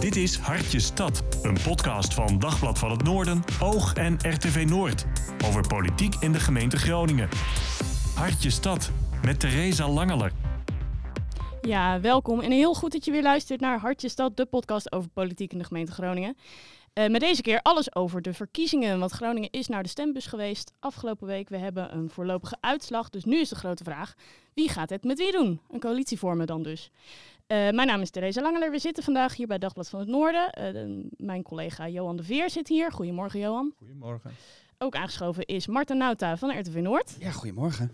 Dit is Hartje Stad, een podcast van Dagblad van het Noorden, Oog en RTV Noord. Over politiek in de gemeente Groningen. Hartje Stad met Theresa Langeler. Ja, welkom en heel goed dat je weer luistert naar Hartje Stad, de podcast over politiek in de gemeente Groningen. Uh, met deze keer alles over de verkiezingen, want Groningen is naar de stembus geweest afgelopen week. We hebben een voorlopige uitslag, dus nu is de grote vraag, wie gaat het met wie doen? Een coalitie vormen dan dus. Uh, mijn naam is Theresa Langeler, we zitten vandaag hier bij Dagblad van het Noorden. Uh, de, mijn collega Johan de Veer zit hier. Goedemorgen Johan. Goedemorgen. Ook aangeschoven is Marten Nauta van RTV Noord. Ja, goedemorgen.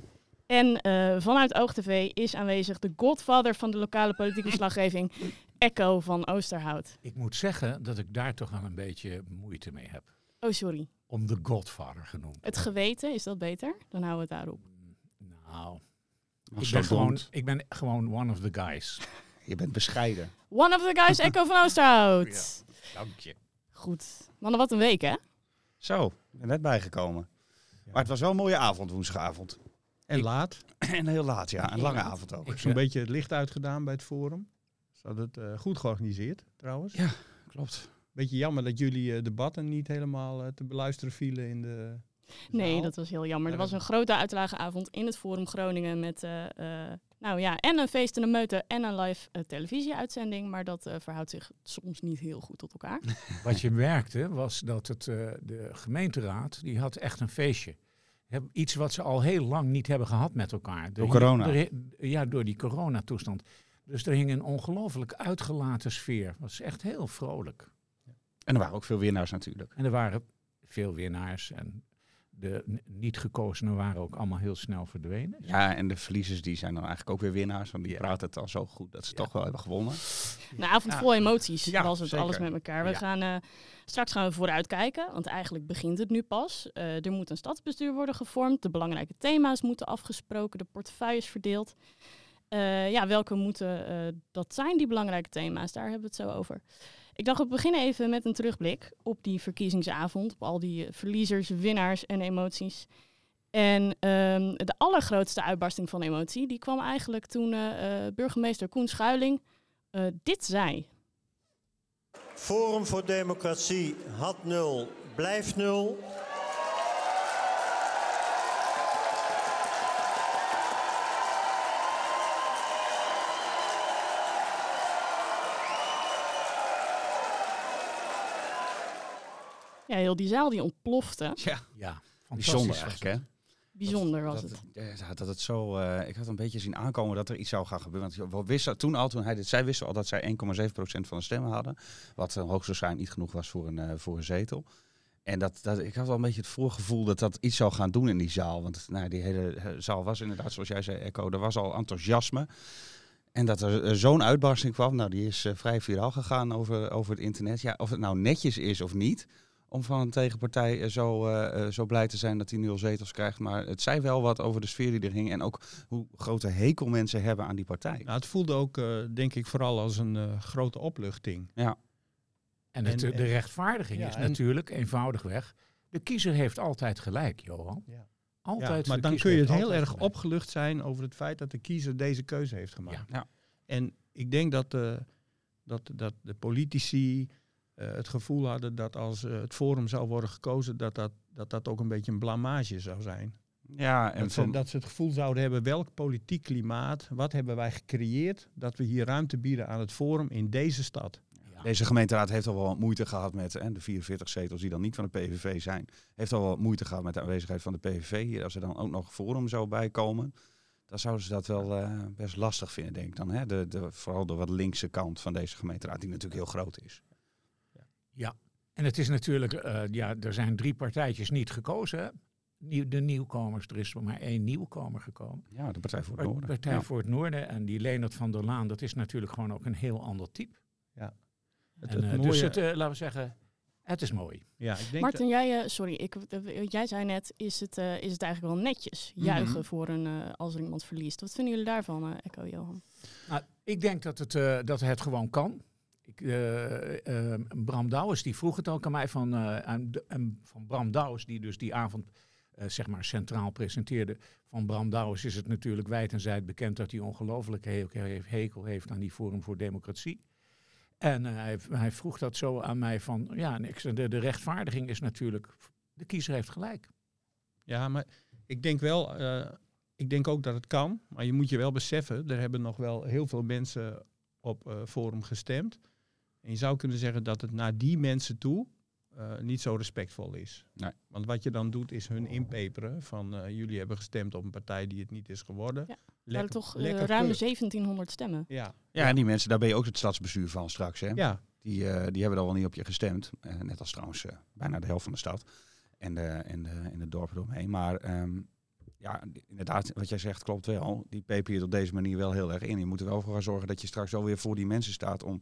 En vanuit OogTV is aanwezig de godfather van de lokale politieke verslaggeving, Echo van Oosterhout. Ik moet zeggen dat ik daar toch wel een beetje moeite mee heb. Oh, sorry. Om de Godfather genoemd. Het geweten, is dat beter? Dan houden we het daarop. Nou, ik ben, gewoon, ik ben gewoon one of the guys. Je bent bescheiden. One of the guys, Echo van Oosterhout. Ja, dank je. Goed. Mannen, wat een week, hè? Zo, ik ben net bijgekomen. Ja. Maar het was wel een mooie avond, woensdagavond. En laat. En heel laat, ja. Een lange avond ook. Ik zo'n beetje het licht uitgedaan bij het forum. Ze hadden het uh, goed georganiseerd, trouwens. Ja, klopt. Beetje jammer dat jullie uh, debatten niet helemaal uh, te beluisteren vielen in de... Nee, dat was heel jammer. Er was een grote uitlagenavond in het Forum Groningen met nou ja, en een feest en een meute en een live uh, televisieuitzending. Maar dat uh, verhoudt zich soms niet heel goed tot elkaar. Wat je merkte was dat het, uh, de gemeenteraad, die had echt een feestje. Iets wat ze al heel lang niet hebben gehad met elkaar. Door corona? Er, ja, door die coronatoestand. Dus er hing een ongelooflijk uitgelaten sfeer. Het was echt heel vrolijk. En er waren ook veel winnaars natuurlijk. En er waren veel winnaars. En de niet gekozenen waren ook allemaal heel snel verdwenen. Ja, en de verliezers die zijn dan eigenlijk ook weer winnaars. Want die ja. praten het al zo goed dat ze ja. toch wel hebben gewonnen. Een avond vol emoties ja, was het zeker. alles met elkaar. We gaan, uh, straks gaan we vooruitkijken, want eigenlijk begint het nu pas. Uh, er moet een stadsbestuur worden gevormd. De belangrijke thema's moeten afgesproken, de portefeuilles verdeeld. Uh, ja, welke moeten dat zijn, die belangrijke thema's? Daar hebben we het zo over. Ik dacht, we beginnen even met een terugblik op die verkiezingsavond. Op al die verliezers, winnaars en emoties. En um, de allergrootste uitbarsting van emotie, die kwam eigenlijk toen uh, burgemeester Koen Schuiling dit zei. Forum voor Democratie had nul, blijft nul. Ja, heel die zaal die ontplofte. Ja, ja bijzonder eigenlijk hè. Bijzonder was dat, het. Dat het zo. Uh, ik had een beetje zien aankomen dat er iets zou gaan gebeuren. Want we wisten toen al, toen hij dit, zij wisten al dat zij 1,7% van de stemmen hadden. Wat uh, hoogstwaarschijnlijk niet genoeg was voor een, uh, voor een zetel. En dat, dat, ik had wel een beetje het voorgevoel dat dat iets zou gaan doen in die zaal. Want nou, die hele zaal was inderdaad, zoals jij zei, Echo, er was al enthousiasme. En dat er zo'n uitbarsting kwam, nou die is vrij viraal gegaan over, over het internet. Ja, of het nou netjes is of niet, om van een tegenpartij zo, uh, zo blij te zijn dat hij nul zetels krijgt. Maar het zei wel wat over de sfeer die er hing en ook hoe grote hekel mensen hebben aan die partij. Nou, het voelde ook, uh, denk ik, vooral als een uh, grote opluchting. Ja. En, het, en de rechtvaardiging ja, is natuurlijk eenvoudigweg. De kiezer heeft altijd gelijk, Johan. Ja. Altijd. Ja, maar dan kun je het heel erg gelijk. opgelucht zijn over het feit dat de kiezer deze keuze heeft gemaakt. Ja. En ik denk dat, dat, dat de politici, het gevoel hadden dat als uh, het forum zou worden gekozen, dat dat, dat dat ook een beetje een blamage zou zijn. Ja, en dat, ze, dat ze het gevoel zouden hebben, welk politiek klimaat, wat hebben wij gecreëerd, dat we hier ruimte bieden aan het forum in deze stad. Ja. Deze gemeenteraad heeft al wel wat moeite gehad met hè, de 44 zetels die dan niet van de PVV zijn. Heeft al wel moeite gehad met de aanwezigheid van de PVV hier. Als er dan ook nog forum zou bijkomen, dan zouden ze dat wel uh, best lastig vinden, denk ik dan. Hè? De, de, vooral de wat linkse kant van deze gemeenteraad, die natuurlijk heel groot is. Ja, en het is natuurlijk, uh, ja, er zijn drie partijtjes niet gekozen. Nieuw, de nieuwkomers, er is maar één nieuwkomer gekomen. Ja, de Partij voor het Noorden. De Partij ja. voor het Noorden. En die Leonard van der Laan, dat is natuurlijk gewoon ook een heel ander type. Ja. Het, en, het uh, mooie... Dus het, uh, laten we zeggen, het is mooi. Ja, ik denk Martin, jij, sorry, ik, jij zei net, is het, is het eigenlijk wel netjes juichen mm -hmm. voor een, als er iemand verliest. Wat vinden jullie daarvan, Echo Johan? Nou, ik denk dat het, dat het gewoon kan. Uh, uh, Bram Douwes die vroeg het ook aan mij van, de, van Bram Douwes, die dus die avond zeg maar centraal presenteerde. Van Bram Douwes is het natuurlijk wijd en zijd bekend dat hij ongelooflijk hekel heeft aan die Forum voor Democratie. En hij, hij, vroeg dat zo aan mij van, ja. De, de rechtvaardiging is natuurlijk, de kiezer heeft gelijk. Ja, maar ik denk wel, ik denk ook dat het kan. Maar je moet je wel beseffen, er hebben nog wel heel veel mensen op Forum gestemd. En je zou kunnen zeggen dat het naar die mensen toe uh, niet zo respectvol is. Nee. Want wat je dan doet is hun inpeperen van uh, jullie hebben gestemd op een partij die het niet is geworden. Ja. Lekker, toch uh, ruim 1700 stemmen. Ja. ja, en die mensen, daar ben je ook het stadsbestuur van straks. Hè? Ja. Die, die hebben dan wel niet op je gestemd. net als trouwens bijna de helft van de stad en de, en de, en de dorpen eromheen. Maar um, ja, inderdaad, wat jij zegt klopt wel. Die peper je op deze manier wel heel erg in. Je moet er wel voor gaan zorgen dat je straks alweer voor die mensen staat om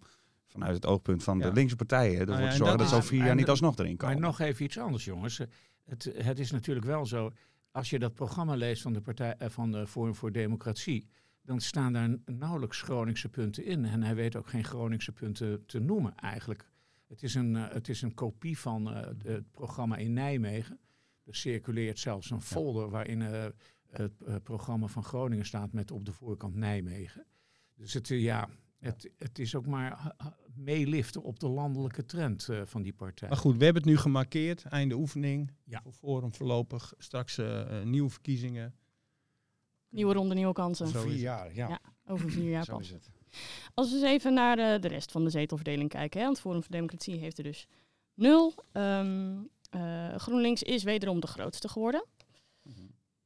vanuit het oogpunt van de linkse partijen ervoor nou ja, te zorgen dat, dat vier jaar niet alsnog erin komen. Maar nog even iets anders, jongens. Het, het is natuurlijk wel zo, als je dat programma leest van de, partij, eh, van de Forum voor Democratie, dan staan daar nauwelijks Groningse punten in. En hij weet ook geen Groningse punten te noemen eigenlijk. Het is een, uh, het is een kopie van uh, het programma in Nijmegen. Er circuleert zelfs een folder waarin uh, het uh, programma van Groningen staat met op de voorkant Nijmegen. Dus het, ja, het, het is ook maar meeliften op de landelijke trend van die partij. Maar goed, we hebben het nu gemarkeerd. Einde oefening. Ja. Voor Forum voorlopig. Straks nieuwe verkiezingen. Nieuwe ronde, nieuwe kansen. Over vier jaar, ja. ja. Over vier jaar pas. Als we eens even naar de, de rest van de zetelverdeling kijken. Hè, want Forum voor Democratie heeft er dus nul. Um, uh, GroenLinks is wederom de grootste geworden.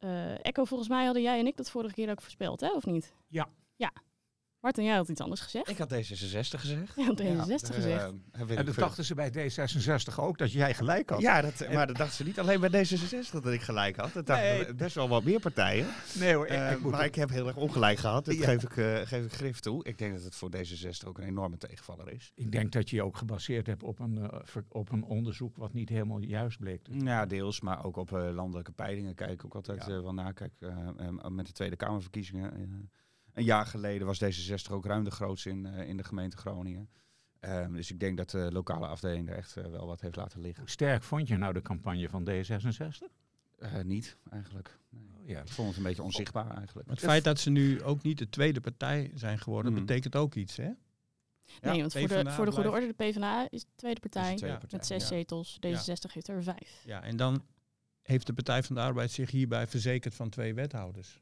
Uh, Echo, volgens mij hadden jij en ik dat vorige keer ook voorspeld, hè? of niet? Ja. Ja. Martin, jij had iets anders gezegd. Ik had D66 gezegd. Ja, D66 ja, gezegd. Uh, en dat dachten ze bij D66 ook, dat jij gelijk had. Ja, dat, maar dat dachten ze niet alleen bij D66 dat ik gelijk had. Dat dachten nee. best wel wat meer partijen. Nee hoor, ik, uh, ik maar ik heb heel erg ongelijk gehad. Dat ja. geef, ik, uh, geef ik grif toe. Ik denk dat het voor D66 ook een enorme tegenvaller is. Ik denk dat je je ook gebaseerd hebt op een, op een onderzoek wat niet helemaal juist bleek. Ja, deels. Maar ook op landelijke peilingen kijk ik ook altijd ja. wel naar. Kijk, met de Tweede Kamerverkiezingen een jaar geleden was D66 ook ruim de grootste in, uh, in de gemeente Groningen. Um, dus ik denk dat de lokale afdeling er echt uh, wel wat heeft laten liggen. Hoe sterk vond je nou de campagne van D66? Uh, niet, eigenlijk. Nee. Oh, ja. Ik vond het een beetje onzichtbaar eigenlijk. Het feit dat ze nu ook niet de tweede partij zijn geworden, mm. betekent ook iets, hè? Nee, ja, want voor de, voor de goede orde, de PvdA is de tweede partij, de tweede partij. met zes ja. zetels. D66 heeft er vijf. Ja, en dan heeft de Partij van de Arbeid zich hierbij verzekerd van twee wethouders.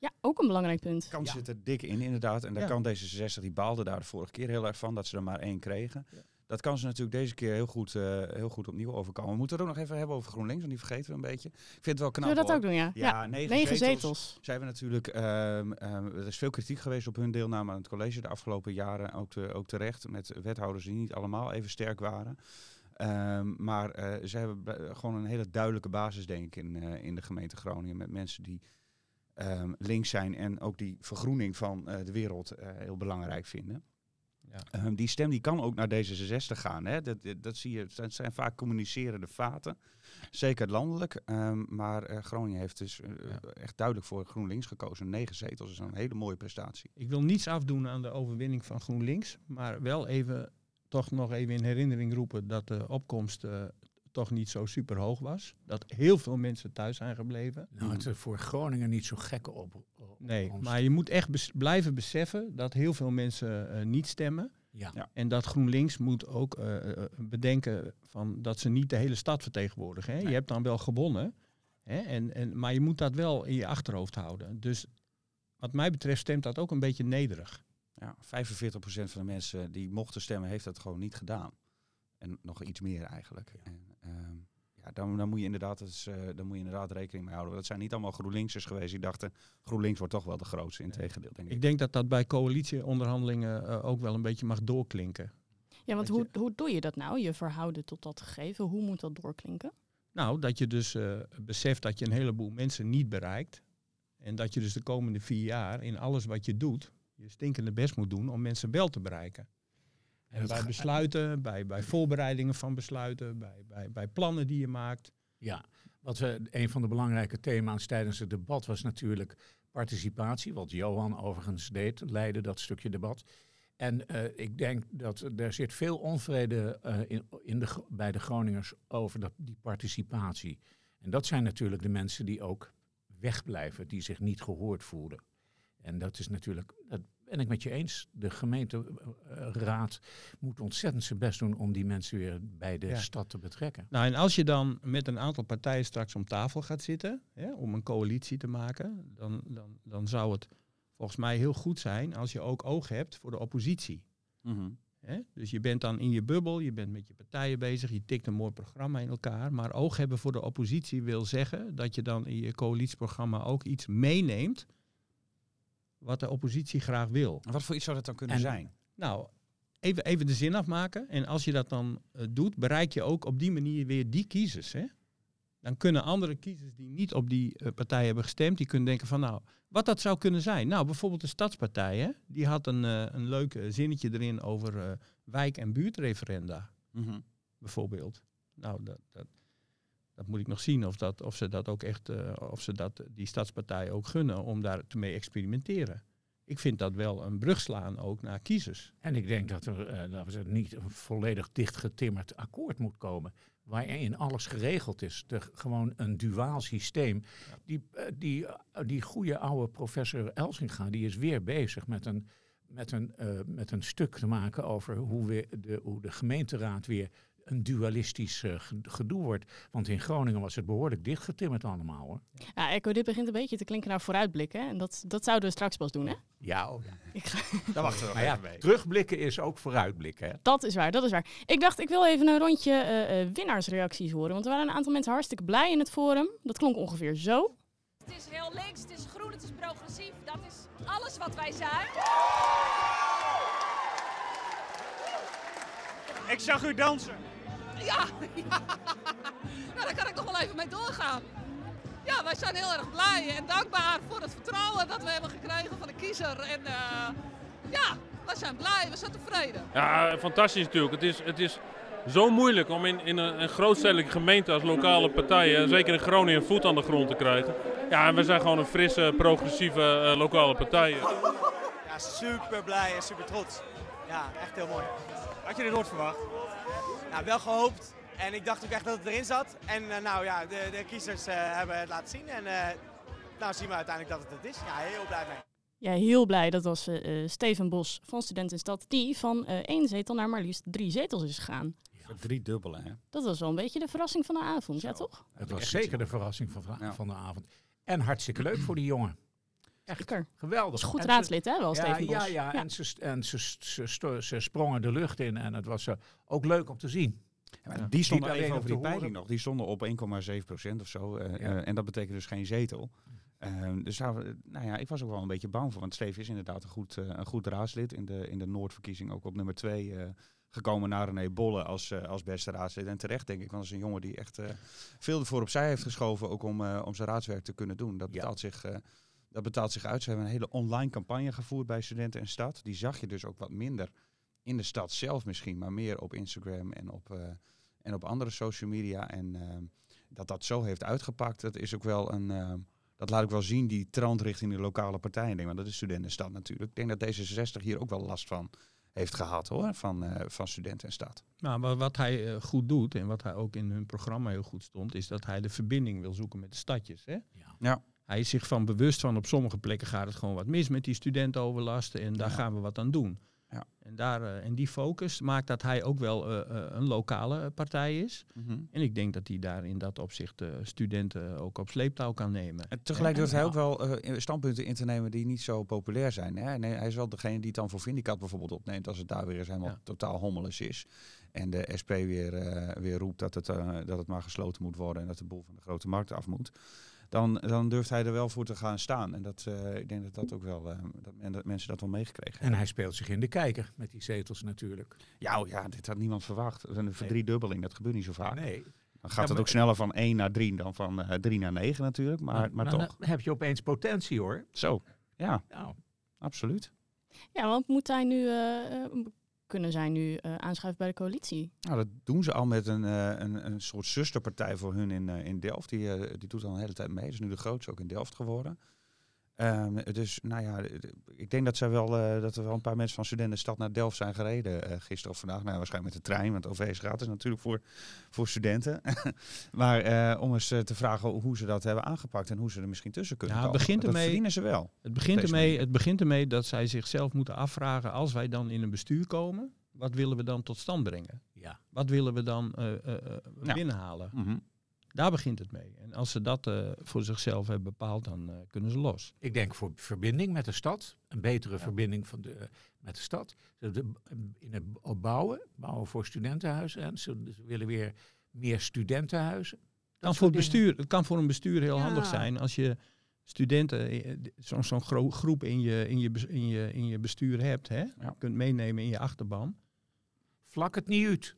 Ja, ook een belangrijk punt. De kans ja. zit er dik in, inderdaad. En daar ja. kan D66, die baalde daar de vorige keer heel erg van, dat ze er maar één kregen. Ja. Dat kan ze natuurlijk deze keer heel goed, uh, heel goed opnieuw overkomen. We moeten het ook nog even hebben over GroenLinks, want die vergeten we een beetje. Ik vind het wel knap. Zullen we dat ook doen, ja? Ja, negen, negen zetels. zetels. Zijn we natuurlijk, um, um, er is veel kritiek geweest op hun deelname aan het college de afgelopen jaren. Ook, te, ook terecht, met wethouders die niet allemaal even sterk waren. Um, maar uh, ze hebben gewoon een hele duidelijke basis, denk ik, in, uh, in de gemeente Groningen. Met mensen die um, links zijn en ook die vergroening van uh, de wereld uh, heel belangrijk vinden. Ja. Um, die stem die kan ook naar D66 gaan. Hè? Dat, dat zie je, dat zijn vaak communicerende vaten. Zeker landelijk. Um, maar uh, Groningen heeft dus ja. echt duidelijk voor GroenLinks gekozen. Negen zetels is een hele mooie prestatie. Ik wil niets afdoen aan de overwinning van GroenLinks. Maar wel even, toch nog even in herinnering roepen dat de opkomst toch niet zo super hoog was. Dat heel veel mensen thuis zijn gebleven. Nou, het is voor Groningen niet zo gekke op. op nee, maar je moet echt bes blijven beseffen dat heel veel mensen uh, niet stemmen. Ja. ja. En dat GroenLinks moet ook uh, bedenken van dat ze niet de hele stad vertegenwoordigen. Hè? Nee. Je hebt dan wel gewonnen. Hè? En, en, maar je moet dat wel in je achterhoofd houden. Dus wat mij betreft stemt dat ook een beetje nederig. Ja, 45% van de mensen die mochten stemmen heeft dat gewoon niet gedaan. En nog iets meer eigenlijk. Ja. En, uh, ja, dan, dan, moet je inderdaad, uh, dan moet je inderdaad rekening mee houden. Dat zijn niet allemaal GroenLinksers geweest die dachten, GroenLinks wordt toch wel de grootste. In tegendeel, denk ik. Ik denk dat dat bij coalitieonderhandelingen uh, ook wel een beetje mag doorklinken. Ja, want hoe, hoe doe je dat nou, je verhouden tot dat gegeven? Hoe moet dat doorklinken? Nou, dat je dus uh, beseft dat je een heleboel mensen niet bereikt. En dat je dus de komende vier jaar in alles wat je doet, je stinkende best moet doen om mensen wel te bereiken. En bij besluiten, bij, bij voorbereidingen van besluiten, bij, bij, bij plannen die je maakt. Ja, wat we, een van de belangrijke thema's tijdens het debat was natuurlijk participatie. Wat Johan overigens deed, leidde dat stukje debat. En uh, ik denk dat er zit veel onvrede uh, in, in de, bij de Groningers over dat, die participatie. En dat zijn natuurlijk de mensen die ook wegblijven, die zich niet gehoord voelen. En dat is natuurlijk, dat ben ik met je eens. De gemeenteraad moet ontzettend zijn best doen om die mensen weer bij de stad te betrekken. Nou, en als je dan met een aantal partijen straks om tafel gaat zitten, hè, om een coalitie te maken, dan, dan, dan zou het volgens mij heel goed zijn als je ook oog hebt voor de oppositie. Mm Dus je bent dan in je bubbel, je bent met je partijen bezig, je tikt een mooi programma in elkaar. Maar oog hebben voor de oppositie wil zeggen dat je dan in je coalitieprogramma ook iets meeneemt wat de oppositie graag wil. Wat voor iets zou dat dan kunnen zijn? Nou, even, even de zin afmaken. En als je dat dan uh, doet, bereik je ook op die manier weer die kiezers. Hè? Dan kunnen andere kiezers die niet op die uh, partij hebben gestemd, die kunnen denken van nou, wat dat zou kunnen zijn. Nou, bijvoorbeeld de Stadspartij, hè? die had een, uh, een leuk zinnetje erin over wijk- en buurtreferenda. Mm -hmm. Bijvoorbeeld. Nou, dat, dat, dat, moet ik nog zien of, dat, of ze dat ook echt, of ze dat die Stadspartij ook gunnen om daar te mee experimenteren ik vind dat wel een brug slaan ook naar kiezers. En ik denk dat er uh, niet een volledig dichtgetimmerd akkoord moet komen. Waarin alles geregeld is. De, gewoon een duaal systeem. Die, uh, die, die goede oude professor Elsinga die is weer bezig met een, met een, met een stuk te maken over hoe, we de, hoe de gemeenteraad weer een dualistisch uh, gedoe wordt. Want in Groningen was het behoorlijk dichtgetimmerd allemaal hoor. Ja, Echo, dit begint een beetje te klinken naar vooruitblikken. En dat, dat zouden we straks pas doen, hè? Ja, oh ja. Ik ga... Daar wachten we nog ja, even mee. Terugblikken is ook vooruitblikken. Hè? Dat is waar, dat is waar. Ik dacht, ik wil even een rondje uh, uh, winnaarsreacties horen. Want er waren een aantal mensen hartstikke blij in het forum. Dat klonk ongeveer zo. Het is heel links, het is groen, het is progressief. Dat is alles wat wij zijn. Ik zag u dansen. Ja, ja. Nou, daar kan ik nog wel even mee doorgaan. Ja, wij zijn heel erg blij en dankbaar voor het vertrouwen dat we hebben gekregen van de kiezer. En uh, ja, wij zijn blij, we zijn tevreden. Ja, fantastisch natuurlijk. Het is, het is zo moeilijk om in, in een, een grootstedelijke gemeente als lokale partijen, zeker in Groningen, een voet aan de grond te krijgen. Ja, en we zijn gewoon een frisse, progressieve uh, lokale partij. Ja, super blij en super trots. Ja, echt heel mooi. Had je dit nooit verwacht? Nou, wel gehoopt. En ik dacht ook echt dat het erin zat. En uh, nou ja, de, de kiezers uh, hebben het laten zien. En uh, nou zien we uiteindelijk dat het het is. Ja, heel blij mee. Ja, heel blij. Dat was Steven Bos van Student in Stad. Die van één zetel naar maar liefst drie zetels is gegaan. Ja, drie dubbele, hè? Dat was wel een beetje de verrassing van de avond, Zo. ja toch? Het was zeker de verrassing van, van de avond. En hartstikke leuk voor die jongen. Echt Zeker. geweldig. Dat is goed raadslid, hè, wel, ja, Steven Bos. Ja, ja, ja. en, ze, en ze, ze, ze, ze sprongen de lucht in en het was uh, ook leuk om te zien. Ja, die stonden even over die peiling nog. Die stonden op 1,7 procent of zo. Uh, ja. uh, en dat betekent dus geen zetel. Uh, dus nou, nou ja, ik was ook wel een beetje bang voor. Want Steven is inderdaad een goed, een goed raadslid. In de, in de Noordverkiezing ook op nummer 2 gekomen naar René Bolle als, als beste raadslid. En terecht denk ik, want dat is een jongen die echt veel ervoor opzij heeft geschoven. Ook om, om zijn raadswerk te kunnen doen. Dat betaalt zich... Dat betaalt zich uit. Ze hebben een hele online campagne gevoerd bij Studenten en Stad. Die zag je dus ook wat minder in de stad zelf misschien, maar meer op Instagram en op, uh, en op andere social media. En uh, dat dat zo heeft uitgepakt, dat is ook wel een. Uh, dat laat ik wel zien, die trend richting de lokale partijen. Denk, maar dat is Studentenstad natuurlijk. Ik denk dat D66 hier ook wel last van heeft gehad hoor, van, uh, van Studenten en Stad. Nou, maar wat hij uh, goed doet en wat hij ook in hun programma heel goed stond, is dat hij de verbinding wil zoeken met de stadjes. Hè? Ja. ja. Hij is zich van bewust van op sommige plekken gaat het gewoon wat mis met die studentenoverlasten en daar ja. gaan we wat aan doen. Ja. En, daar, uh, en die focus maakt dat hij ook wel uh, uh, een lokale partij is. Mhm. Mm -hmm. En ik denk dat hij daar in dat opzicht studenten ook op sleeptouw kan nemen. En tegelijk durft hij ook wel standpunten in te nemen die niet zo populair zijn. Hè? Nee, hij is wel degene die het dan voor Vindicat bijvoorbeeld opneemt als het daar weer eens helemaal ja. totaal hommeles is. En de SP weer, weer roept dat het, dat het maar gesloten moet worden en dat de boel van de grote markt af moet dan, dan durft hij er wel voor te gaan staan. En dat, uh, ik denk dat dat ook wel, uh, dat, en dat mensen dat wel meegekregen hebben. En hij speelt zich in de kijker met die zetels natuurlijk. Ja, oh ja dit had niemand verwacht. Een verdriedubbeling, dat gebeurt niet zo vaak. Nee. Dan gaat ja, het ook sneller van 1 naar 3 dan van uh, 3 naar 9 natuurlijk. Maar, maar, maar toch. Dan heb je opeens potentie hoor. Zo, ja. Nou. Absoluut. Ja, want moet hij nu uh, kunnen zij nu uh, aanschuiven bij de coalitie? Nou, dat doen ze al met een, uh, een, een soort zusterpartij voor hun in, uh, in Delft. Die, die doet al een hele tijd mee. Is nu de grootste ook in Delft geworden. Ehm, dus nou ja, ik denk dat, zij wel, uh, dat er wel een paar mensen van studentenstad naar Delft zijn gereden uh, gisteren of vandaag. Nou, waarschijnlijk met de trein, want OV is gratis natuurlijk voor, voor studenten. maar uh, om eens te vragen hoe ze dat hebben aangepakt en hoe ze er misschien tussen kunnen ja, komen. Het begint ermee, dat verdienen ze wel. Het begint, ermee, het begint ermee dat zij zichzelf moeten afvragen als wij dan in een bestuur komen. Wat willen we dan tot stand brengen? Ja. Wat willen we dan ja. binnenhalen? Mm -hmm. Daar begint het mee. En als ze dat uh, voor zichzelf hebben bepaald, dan uh, kunnen ze los. Ik denk voor verbinding met de stad, een betere ja. verbinding van de, met de stad. De, in het bouwen, bouwen voor studentenhuizen. En ze, ze willen weer meer studentenhuizen. Kan voor bestuur, het kan voor een bestuur heel ja. handig zijn als je studenten, zo'n zo groep in je, in, je, in, je, in je bestuur hebt, hè? Ja. kunt meenemen in je achterban. Vlak het niet uit.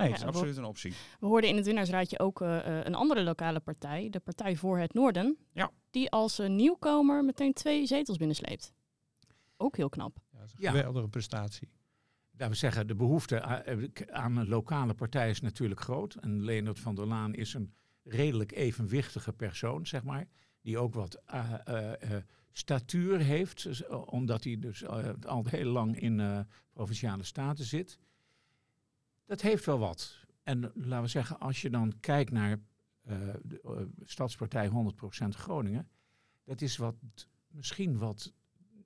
Nee, het is absoluut een optie. We hoorden in het winnaarsraadje ook uh, een andere lokale partij, de Partij voor het Noorden, ja. die als uh, nieuwkomer meteen twee zetels binnensleept. Ook heel knap. Ja, dat is een geweldige prestatie. Laten we zeggen, de behoefte aan een lokale partij is natuurlijk groot. En Leonard van der Laan is een redelijk evenwichtige persoon, zeg maar. Die ook wat uh, statuur heeft, omdat hij dus al heel lang in provinciale staten zit. Dat heeft wel wat. En laten we zeggen, als je dan kijkt naar uh, de uh, Stadspartij 100% Groningen, dat is wat, misschien wat,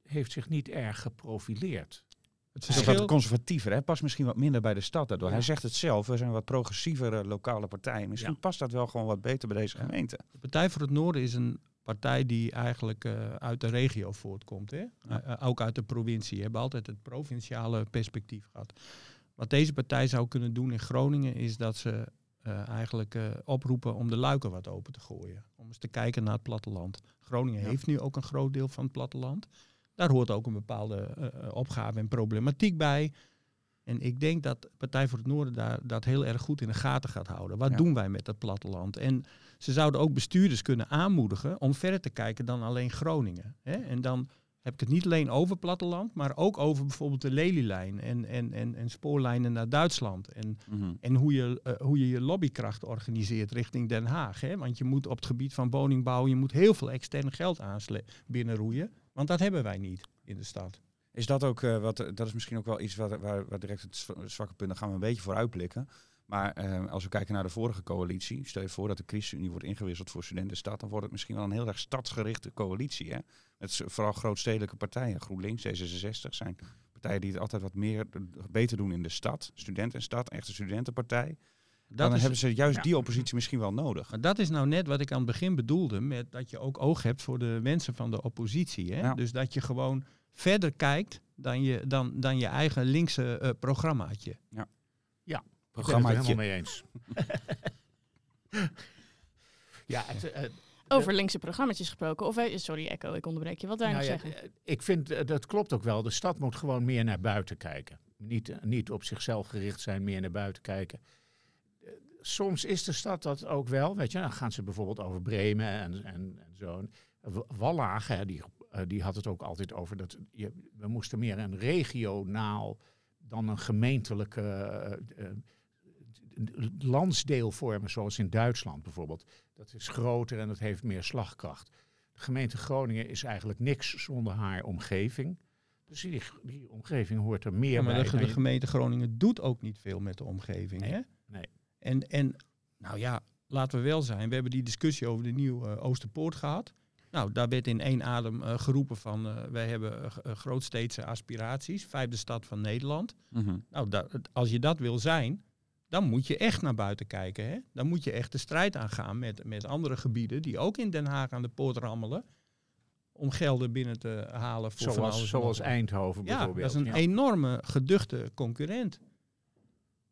heeft zich niet erg geprofileerd. Het is wat conservatiever, hè? past misschien wat minder bij de stad daardoor. Ja. Hij zegt het zelf, we zijn wat progressievere lokale partijen. Misschien ja. past dat wel gewoon wat beter bij deze gemeente. De Partij voor het Noorden is een partij die eigenlijk uh, uit de regio voortkomt. Hè? Ja. ook uit de provincie. We hebben altijd het provinciale perspectief gehad. Wat deze partij zou kunnen doen in Groningen is dat ze uh, eigenlijk uh, oproepen om de luiken wat open te gooien. Om eens te kijken naar het platteland. Groningen ja. heeft nu ook een groot deel van het platteland. Daar hoort ook een bepaalde uh, opgave en problematiek bij. En ik denk dat Partij voor het Noorden daar, dat heel erg goed in de gaten gaat houden. Wat ja. doen wij met dat platteland? En ze zouden ook bestuurders kunnen aanmoedigen om verder te kijken dan alleen Groningen. Hè? En dan heb ik het niet alleen over platteland, maar ook over bijvoorbeeld de Lelylijn en, en, en, en spoorlijnen naar Duitsland. En, Mhm. en hoe, je, uh, hoe je je lobbykracht organiseert richting Den Haag. Hè? Want je moet op het gebied van woningbouw, je moet heel veel extern geld binnenroeien. Want dat hebben wij niet in de stad. Is dat ook, uh, wat, dat is misschien ook wel iets waar, waar, waar direct het zwakke punt, daar gaan we een beetje voor uitblikken. Maar uh, als we kijken naar de vorige coalitie, stel je voor dat de ChristenUnie wordt ingewisseld voor studentenstad, dan wordt het misschien wel een heel erg stadsgerichte coalitie. Hè? Met vooral grootstedelijke partijen, GroenLinks, D66 zijn partijen die het altijd wat meer beter doen in de stad. Studentenstad, echte studentenpartij. Dat dan is, hebben ze juist ja. die oppositie misschien wel nodig. Maar dat is nou net wat ik aan het begin bedoelde, met dat je ook oog hebt voor de mensen van de oppositie. Hè? Ja. Dus dat je gewoon verder kijkt dan je, dan, dan je eigen linkse uh, programmaatje. Ja. Ja, programmaatje. Ik ben het helemaal mee eens. ja, het, uh, over linkse programma's gesproken. Of, sorry Echo, ik onderbreek je. Wat wij nou nog ja, zeggen? Ik vind, dat klopt ook wel. De stad moet gewoon meer naar buiten kijken. Niet, niet op zichzelf gericht zijn, meer naar buiten kijken. Soms is de stad dat ook wel. Weet je, dan gaan ze bijvoorbeeld over Bremen en, en, en zo. Wallagen, die, die had het ook altijd over dat je, we moesten meer een regionaal dan een gemeentelijke uh, landsdeel vormen, zoals in Duitsland bijvoorbeeld. Dat is groter en dat heeft meer slagkracht. De gemeente Groningen is eigenlijk niks zonder haar omgeving. Dus die, die omgeving hoort er meer ja, maar bij. De, de gemeente Groningen doet ook niet veel met de omgeving. Nee, hè? nee. En, en nou ja, laten we wel zijn. We hebben die discussie over de nieuwe uh, Oosterpoort gehad. Nou, daar werd in één adem uh, geroepen van uh, wij hebben uh, grootsteedse aspiraties, vijfde stad van Nederland. Mm-hmm. Nou, als je dat wil zijn, dan moet je echt naar buiten kijken. Hè? Dan moet je echt de strijd aangaan met, met andere gebieden die ook in Den Haag aan de poort rammelen. Om gelden binnen te halen voor zoals, van alles. Zoals Eindhoven ja, bijvoorbeeld. Dat is een ja. enorme geduchte concurrent.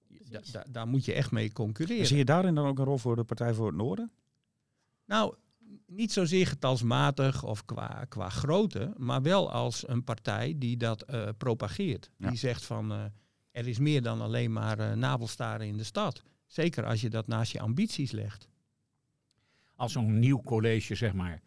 Da, da, daar moet je echt mee concurreren. En zie je daarin dan ook een rol voor de Partij voor het Noorden? Nou, niet zozeer getalsmatig of qua, qua grootte, maar wel als een partij die dat uh, propageert. Ja. Die zegt van uh, er is meer dan alleen maar uh, navelstaren in de stad. Zeker als je dat naast je ambities legt. Als zo'n nieuw college, zeg maar,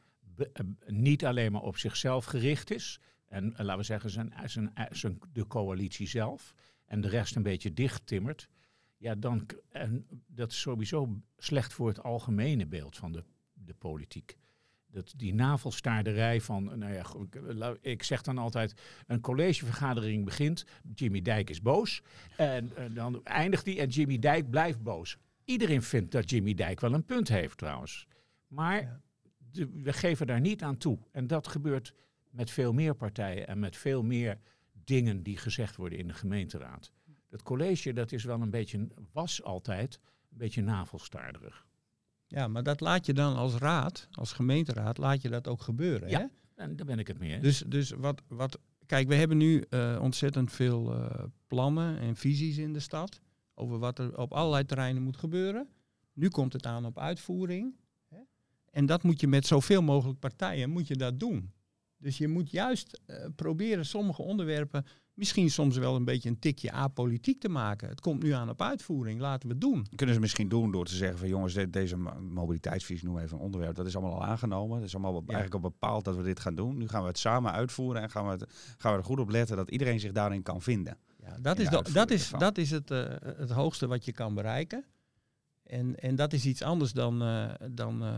niet alleen maar op zichzelf gericht is, en laten we zeggen zijn, zijn, zijn, de coalitie zelf, en de rest een beetje dichttimmert, ja, dan, en dat is sowieso slecht voor het algemene beeld van de de politiek. Dat, die navelstaarderij van, nou ja, ik zeg dan altijd, een collegevergadering begint, Jimmy Dijk is boos. En, dan eindigt die en Jimmy Dijk blijft boos. Iedereen vindt dat Jimmy Dijk wel een punt heeft trouwens. Maar we geven daar niet aan toe. En dat gebeurt met veel meer partijen en met veel meer dingen die gezegd worden in de gemeenteraad. Het college, dat is wel een beetje, was altijd, een beetje navelstaarderig. Ja, maar dat laat je dan als raad, als gemeenteraad, laat je dat ook gebeuren. Ja, hè? en daar ben ik het mee eens. Dus, dus wat, wat, kijk, we hebben nu uh, ontzettend veel uh, plannen en visies in de stad over wat er op allerlei terreinen moet gebeuren. Nu komt het aan op uitvoering. Hè? En dat moet je met zoveel mogelijk partijen moet je dat doen. Dus je moet juist uh, proberen sommige onderwerpen misschien soms wel een beetje een tikje apolitiek te maken. Het komt nu aan op uitvoering, laten we het doen. Kunnen ze misschien doen door te zeggen van jongens, deze mobiliteitsvisie, noem even een onderwerp, dat is allemaal al aangenomen. Het is allemaal eigenlijk al bepaald dat we dit gaan doen. Nu gaan we het samen uitvoeren en gaan we, het, gaan we er goed op letten dat iedereen zich daarin kan vinden. Ja, dat, is, dat, is, dat is het, uh, het hoogste wat je kan bereiken. En, en dat is iets anders dan, uh, dan uh,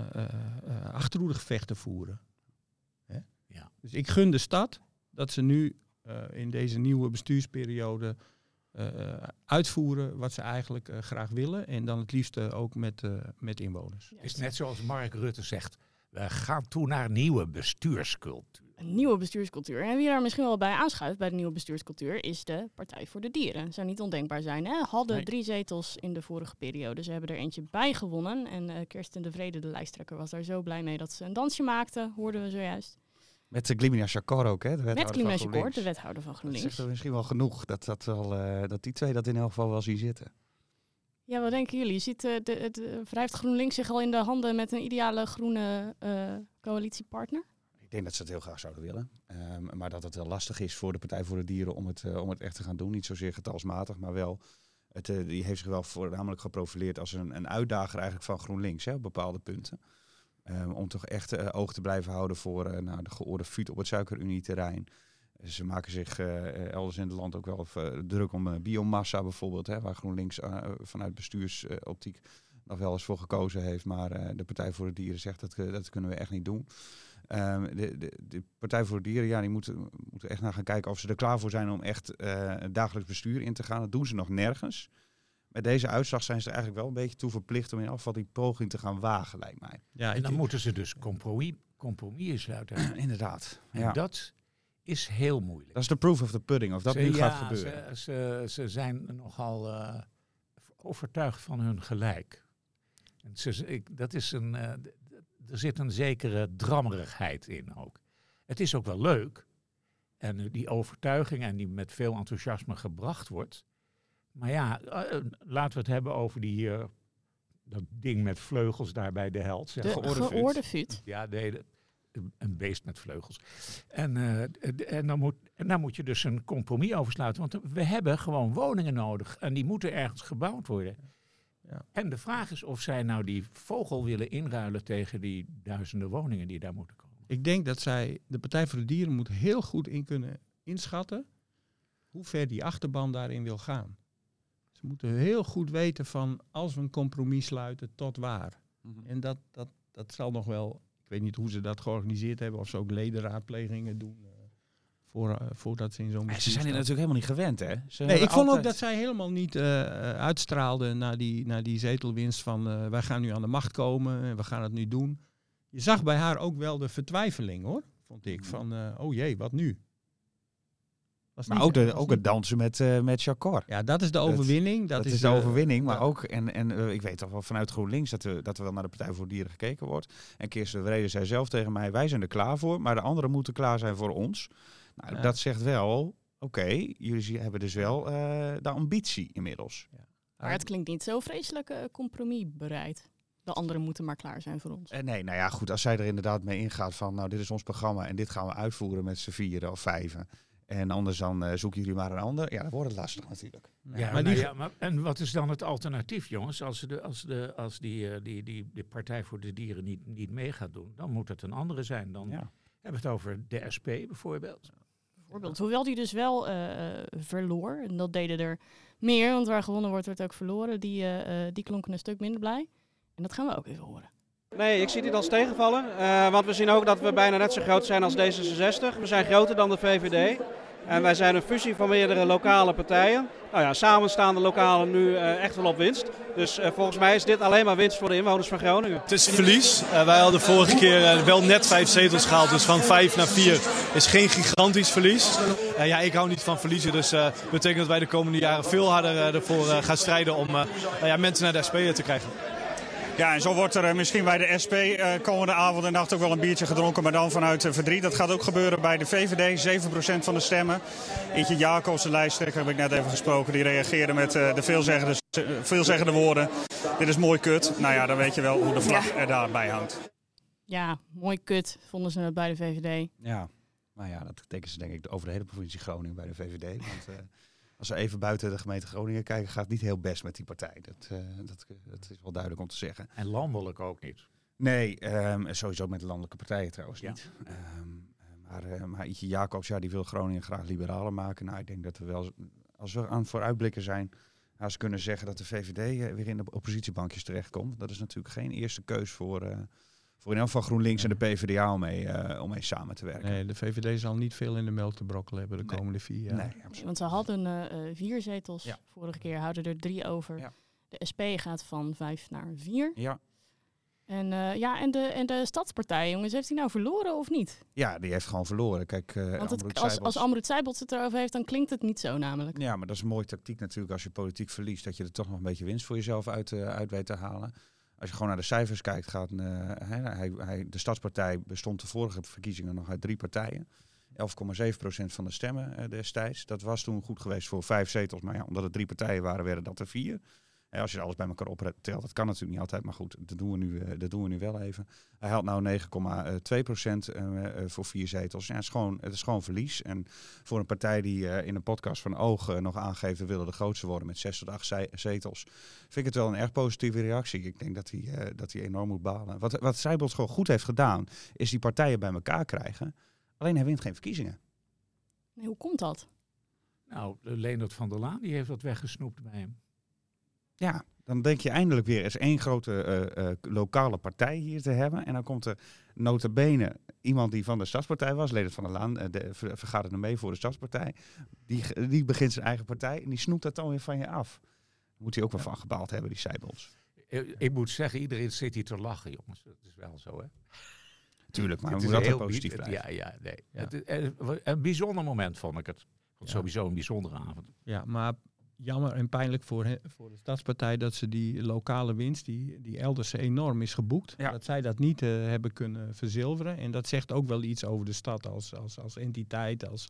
achterhoedegevechten voeren. Hè? Ja. Dus ik gun de stad dat ze nu in deze nieuwe bestuursperiode uh, uitvoeren wat ze eigenlijk uh, graag willen. En dan het liefst ook met, met inwoners. Het is net zoals Mark Rutte zegt. We gaan toe naar een nieuwe bestuurscultuur. Een nieuwe bestuurscultuur. En wie daar misschien wel bij aanschuift bij de nieuwe bestuurscultuur is de Partij voor de Dieren. Dat zou niet ondenkbaar zijn. Hè? Hadden nee. drie zetels in de vorige periode. Ze hebben er eentje bij gewonnen. En uh, Kirsten de Vrede, de lijsttrekker, was daar zo blij mee dat ze een dansje maakte, hoorden we zojuist. Met Glimina Chakor ook, hè? De Met Glimina Chakor, de wethouder van GroenLinks. Dat zegt misschien wel genoeg dat, dat, wel, uh, dat die twee dat in elk geval wel zien zitten. Ja, wat denken jullie? Ziet, uh, de, het, wrijft GroenLinks zich al in de handen met een ideale groene uh, coalitiepartner? Ik denk dat ze het heel graag zouden willen. Um, maar dat het heel lastig is voor de Partij voor de Dieren om het, om het echt te gaan doen. Niet zozeer getalsmatig, maar wel... Het, die heeft zich wel voornamelijk geprofileerd als een, een uitdager eigenlijk van GroenLinks hè, op bepaalde punten. Um, om toch echt uh, oog te blijven houden voor uh, nou, de geoorde vuut op het suikerunie-terrein. Ze maken zich uh, elders in het land ook wel druk om biomassa bijvoorbeeld, hè, waar GroenLinks vanuit bestuursoptiek nog wel eens voor gekozen heeft. Maar de Partij voor de Dieren zegt dat, dat kunnen we echt niet doen. Um, de, de, de, Partij voor de Dieren, ja, die moeten echt naar gaan kijken of ze er klaar voor zijn om echt dagelijks bestuur in te gaan. Dat doen ze nog nergens met deze uitslag zijn ze eigenlijk wel een beetje toe verplicht om in afval die poging te gaan wagen, lijkt mij. Ja, en dan moeten ze dus compromis, compromis sluiten. Inderdaad. En ja. dat is heel moeilijk. Dat is de proof of the pudding, of dat ze, nu ja, gaat gebeuren. Ze, ze, ze zijn nogal uh, overtuigd van hun gelijk. En ze, ik, dat is een, uh, er zit een zekere drammerigheid in ook. Het is ook wel leuk. En die overtuiging en die met veel enthousiasme gebracht wordt, maar ja, uh, laten we het hebben over die, uh, dat ding met vleugels daar bij de held. De geoorde vuut. Ja, nee, de, een beest met vleugels. En, uh, en, dan moet, en dan moet je dus een compromis oversluiten. Want we hebben gewoon woningen nodig. En die moeten ergens gebouwd worden. Ja. En de vraag is of zij nou die vogel willen inruilen tegen die duizenden woningen die daar moeten komen. Ik denk dat zij, de Partij voor de Dieren moet heel goed in kunnen inschatten hoe ver die achterban daarin wil gaan. Ze moeten heel goed weten van als we een compromis sluiten, tot waar. Mm -hmm. En dat, dat, dat zal nog wel, ik weet niet hoe ze dat georganiseerd hebben, of ze ook ledenraadplegingen doen. Uh, voor, uh, voordat ze in zo'n. Ze zijn er natuurlijk helemaal niet gewend, hè? Ze nee, ik vond ook dat zij helemaal niet uh, uitstraalden naar die, naar die zetelwinst van wij gaan nu aan de macht komen en we gaan het nu doen. Je zag bij haar ook wel de vertwijfeling, hoor, vond ik. Van, oh jee, wat nu? Maar ook, de, ook het dansen met, uh, met Chakor. Ja, dat is de overwinning. Dat, dat, dat is de overwinning. Maar ook, en, en uh, ik weet toch wel vanuit GroenLinks dat, we, dat er wel naar de Partij voor Dieren gekeken wordt. En Kirsten Vrede zei zelf tegen mij, wij zijn er klaar voor, maar de anderen moeten klaar zijn voor ons. Nou, ja. dat zegt wel, oké, okay, jullie hebben dus wel uh, de ambitie inmiddels. Ja. Maar het klinkt niet zo vreselijk compromis bereid. De anderen moeten maar klaar zijn voor ons. nee, nou ja, goed, als zij er inderdaad mee ingaat van, nou, dit is ons programma en dit gaan we uitvoeren met z'n vieren of vijven. En anders dan uh, zoeken jullie maar een ander. Ja, dan wordt het lastig natuurlijk. Ja, ja maar die... ja, maar, en wat is dan het alternatief, jongens? Als, de, als, de, als die, uh, die, die, die Partij voor de Dieren niet, niet mee gaat doen, dan moet het een andere zijn. Dan ja. hebben we het over de SP bijvoorbeeld. Bijvoorbeeld. Hoewel die dus wel uh, verloor. En dat deden er meer, want waar gewonnen wordt, wordt ook verloren. Die, die klonken een stuk minder blij. En dat gaan we ook even horen. Nee, ik zie dit als tegenvallen. Uh, want we zien ook dat we bijna net zo groot zijn als D66. We zijn groter dan de VVD. En wij zijn een fusie van meerdere lokale partijen. Nou ja, samen staan de lokalen nu uh, echt wel op winst. Dus uh, volgens mij is dit alleen maar winst voor de inwoners van Groningen. Het is verlies. Wij hadden vorige keer wel net vijf zetels gehaald. Dus van vijf naar vier is geen gigantisch verlies. ja, ik hou niet van verliezen. Dus dat betekent dat wij de komende jaren veel harder ervoor gaan strijden om mensen naar de SP te krijgen. Ja, en zo wordt er misschien bij de SP uh, komende avond en nacht ook wel een biertje gedronken, maar dan vanuit uh, verdriet. Dat gaat ook gebeuren bij de VVD, 7% van de stemmen. Eentje Jacobs, de lijsttrekker, heb ik net even gesproken, die reageerde met de veelzeggende, veelzeggende woorden. Dit is mooi kut. Nou ja, dan weet je wel hoe de vlag er daarbij hangt. Ja, mooi kut, vonden ze het bij de VVD. Ja, nou ja, dat denken ze denk ik over de hele provincie Groningen bij de VVD. Want, als we even buiten de gemeente Groningen kijken, gaat het niet heel best met die partij. Dat, uh, dat, dat, is wel duidelijk om te zeggen. En landelijk ook niet. Nee, um, sowieso met de landelijke partijen trouwens niet. Um, maar, uh, maar Ietje Jacobs, ja, die wil Groningen graag liberaler maken. Nou, ik denk dat we wel, als we aan vooruitblikken zijn, als ze kunnen zeggen dat de VVD weer in de oppositiebankjes terechtkomt. Dat is natuurlijk geen eerste keus voor voor in elk geval GroenLinks en de PvdA om mee, uh, om mee samen te werken. Nee, de VVD zal niet veel in de melk te brokkelen hebben de komende vier jaar. Nee, nee, want ze hadden uh, vier zetels ja. vorige keer, houden er drie over. Ja. De SP gaat van vijf naar vier. Ja. En, uh, ja, en, de, en de Stadspartij, jongens, heeft hij nou verloren of niet? Ja, die heeft gewoon verloren. Kijk, uh, Want het, als, als Amrut het erover heeft, dan klinkt het niet zo namelijk. Ja, maar dat is een mooie tactiek natuurlijk als je politiek verliest. Dat je er toch nog een beetje winst voor jezelf uit, uh, uit weet te halen. Als je gewoon naar de cijfers kijkt, gaat, uh, hij, hij, de Stadspartij bestond de vorige verkiezingen nog uit drie partijen. 11,7% van de stemmen uh, destijds. Dat was toen goed geweest voor vijf zetels. Maar ja, omdat het drie partijen waren, werden dat er vier. En als je alles bij elkaar optelt, dat kan natuurlijk niet altijd. Maar goed, dat doen we nu, uh, dat doen we nu wel even. Hij haalt nou 9,2% uh, voor vier zetels. Ja, het, is gewoon, het is gewoon verlies. En voor een partij die in een podcast van Oog nog aangeeft... we willen de grootste worden met 6 tot 8 zetels... vind ik het wel een erg positieve reactie. Ik denk dat hij, dat hij enorm moet balen. Wat, wat gewoon goed heeft gedaan... is die partijen bij elkaar krijgen. Alleen hij wint geen verkiezingen. Nee, hoe komt dat? Nou, Leendert van der Laan die heeft dat weggesnoept bij hem. Ja, dan denk je eindelijk weer eens één grote uh, uh, lokale partij hier te hebben. En dan komt er notabene iemand die van de Stadspartij was, Leden van der Laan, uh, de, vergaderde mee voor de Stadspartij. Die, die begint zijn eigen partij en die snoept dat dan weer van je af. Moet hij ook wel van gebaald hebben, die Seibels. Ik, ik, moet zeggen, iedereen zit hier te lachen, jongens. Dat is wel zo, hè? Tuurlijk, maar we moeten dat positief blijven. Ja, ja, nee. Ja. Het, een bijzonder moment vond ik het. Ja. Sowieso een bijzondere avond. Ja, maar jammer en pijnlijk voor, voor de Stadspartij dat ze die lokale winst, die, die elders enorm is geboekt, ja. dat zij dat niet uh, hebben kunnen verzilveren. En dat zegt ook wel iets over de stad als, als, als entiteit, als,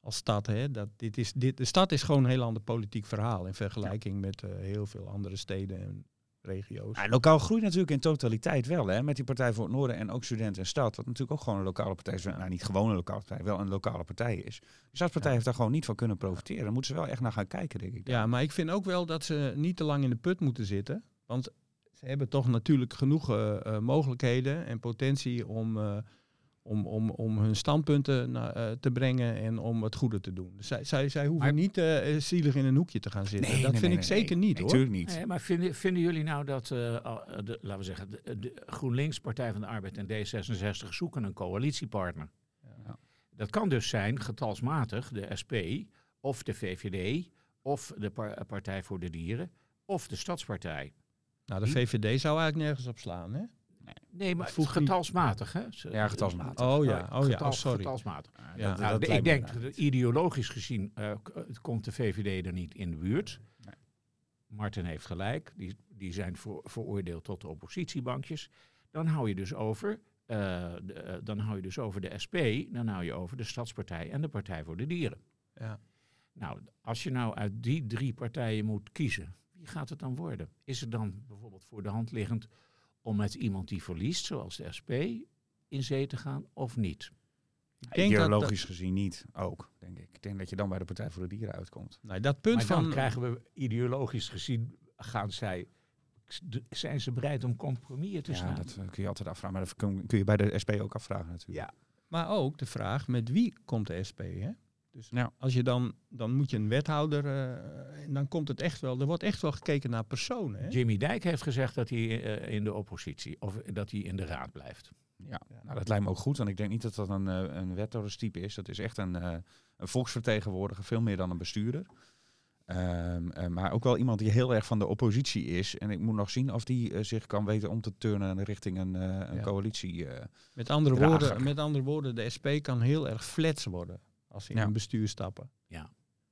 als stad. Hè. Dat dit is, dit, de stad is gewoon een heel ander politiek verhaal in vergelijking ja. met uh, heel veel andere steden en regio's. Ja, lokaal groeit natuurlijk in totaliteit wel, hè, met die Partij voor het Noorden en ook Student en Stad, wat natuurlijk ook gewoon een lokale partij is, nou niet gewoon een lokale partij, wel een lokale partij is. De Stadspartij ja. heeft daar gewoon niet van kunnen profiteren. Daar moeten ze wel echt naar gaan kijken, denk ik. Dan. Ja, maar ik vind ook wel dat ze niet te lang in de put moeten zitten, want ze hebben toch natuurlijk genoeg uh, uh, mogelijkheden en potentie om... Uh, om, om, om hun standpunten na, uh, te brengen en om het goede te doen. Zij, zij, zij hoeven maar, niet uh, zielig in een hoekje te gaan zitten. Nee, dat nee, vind nee, ik zeker niet hoor. Natuurlijk niet. maar vinden, vinden jullie nou dat, uh, de, laten we zeggen, de, de, GroenLinks, Partij van de Arbeid en D66 zoeken een coalitiepartner? Ja. Dat kan dus zijn, getalsmatig, de SP of de VVD of de par Partij voor de Dieren of de Stadspartij. Nou, de VVD zou eigenlijk nergens op slaan, hè? Nee, maar het getalsmatig, hè? Ja, getalsmatig. Oh ja, oh, ja. oh, sorry. Getalsmatig. Ja, nou, dat ik denk, ideologisch gezien uh, komt de VVD er niet in de buurt. Nee. Martin heeft gelijk, die, die zijn voor, veroordeeld tot de oppositiebankjes. Dan hou je dus over, uh, de, uh, dan hou je dus over de SP, dan hou je over de Stadspartij en de Partij voor de Dieren. Ja. Nou, als je nou uit die drie partijen moet kiezen, wie gaat het dan worden? Is het dan bijvoorbeeld voor de hand liggend om met iemand die verliest, zoals de SP, in zee te gaan of niet? Ik denk Ideologisch dat, gezien niet, ook, denk ik. Ik denk dat je dan bij de Partij voor de Dieren uitkomt. Nee, dat punt maar van... dan krijgen we ideologisch gezien, gaan zij, zijn ze bereid om compromissen te ja, slaan? dat kun je altijd afvragen, maar dat kun, kun je bij de SP ook afvragen natuurlijk. Ja. Maar ook de vraag, met wie komt de SP, hè? Dus als je dan, dan moet je een wethouder, en dan komt het echt wel, er wordt echt wel gekeken naar personen. Hè? Jimmy Dijk heeft gezegd dat hij in de oppositie, of dat hij in de raad blijft. Ja, nou, dat lijkt me ook goed. Want ik denk niet dat dat een, een wethouderstype is. Dat is echt een, een volksvertegenwoordiger, veel meer dan een bestuurder. Um, maar ook wel iemand die heel erg van de oppositie is. En ik moet nog zien of die uh, zich kan weten om te turnen richting een, uh, een ja. coalitie. met, andere woorden, met andere woorden, de SP kan heel erg flats worden als ze in ja. een bestuur stappen. Ja.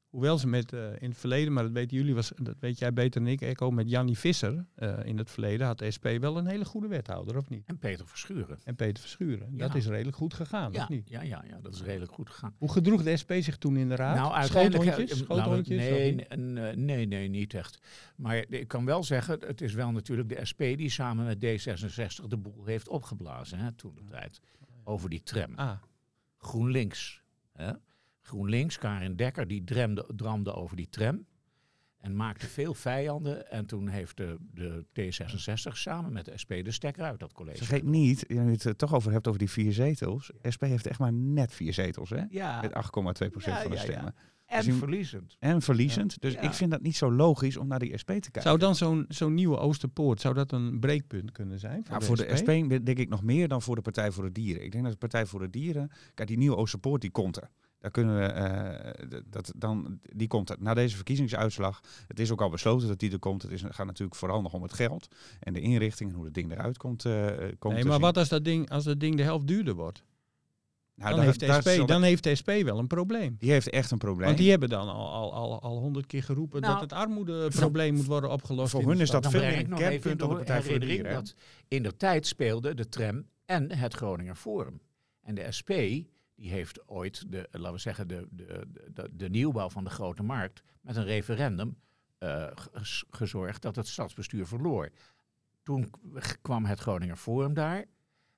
Hoewel ze met uh, in het verleden, maar dat weten jullie, was, dat weet jij beter dan ik, Echo, met Jannie Visser uh, in het verleden had de SP wel een hele goede wethouder, of niet? En Peter Verschuren. En Peter Verschuren. Ja. Dat is redelijk goed gegaan, ja. of niet? Ja, ja, ja, dat is redelijk goed gegaan. Hoe gedroeg de SP zich toen in de raad? Nou, uiteindelijk... Schoothondjes? Nee, nee, nee, nee, niet echt. Maar ik kan wel zeggen, het is wel natuurlijk de SP die samen met D66 de boel heeft opgeblazen, hè, toen de tijd. Over die tram. Ah. GroenLinks. Hè? GroenLinks, Karin Dekker, die dremde, dramde over die tram. En maakte veel vijanden. En toen heeft de, de T66 samen met de SP de stekker uit dat college. Vergeet niet, je het er toch over hebt over die vier zetels. SP heeft echt maar net vier zetels, hè? Ja. Met 8,2 procent ja, van de stemmen. Ja. En Dus verliezend. En verliezend. Dus Ja. ik vind dat niet zo logisch om naar die SP te kijken. Zou dan zo'n zo'n nieuwe Oosterpoort, zou dat een breekpunt kunnen zijn voor, Nou, de, voor SP? de SP denk ik nog meer dan voor de Partij voor de Dieren. Ik denk dat de Partij voor de Dieren... Kijk, die nieuwe Oosterpoort, die komt er. Daar kunnen we, eh, dat, dan, die komt er. Na deze verkiezingsuitslag, het is ook al besloten dat die er komt. Het is, gaat natuurlijk vooral nog om het geld en de inrichting en hoe het ding eruit komt. eh, komt Nee, te maar zien. wat als dat ding, als dat ding de helft duurder wordt? Nou, dan, daar- heeft SP, dan heeft de SP wel een probleem. Die heeft echt een probleem. Want die hebben dan al al al al honderd keer geroepen Nou, dat het armoedeprobleem moet worden opgelost. voor hun is dat Dan veel meer een kernpunt dan de Partij voor de Dieren. dat in de tijd speelde de tram en het Groninger Forum. En de SP die heeft ooit de, laten we zeggen, de, de, de, de nieuwbouw van de Grote Markt met een referendum eh, gezorgd dat het stadsbestuur verloor. Toen kwam het Groninger Forum daar.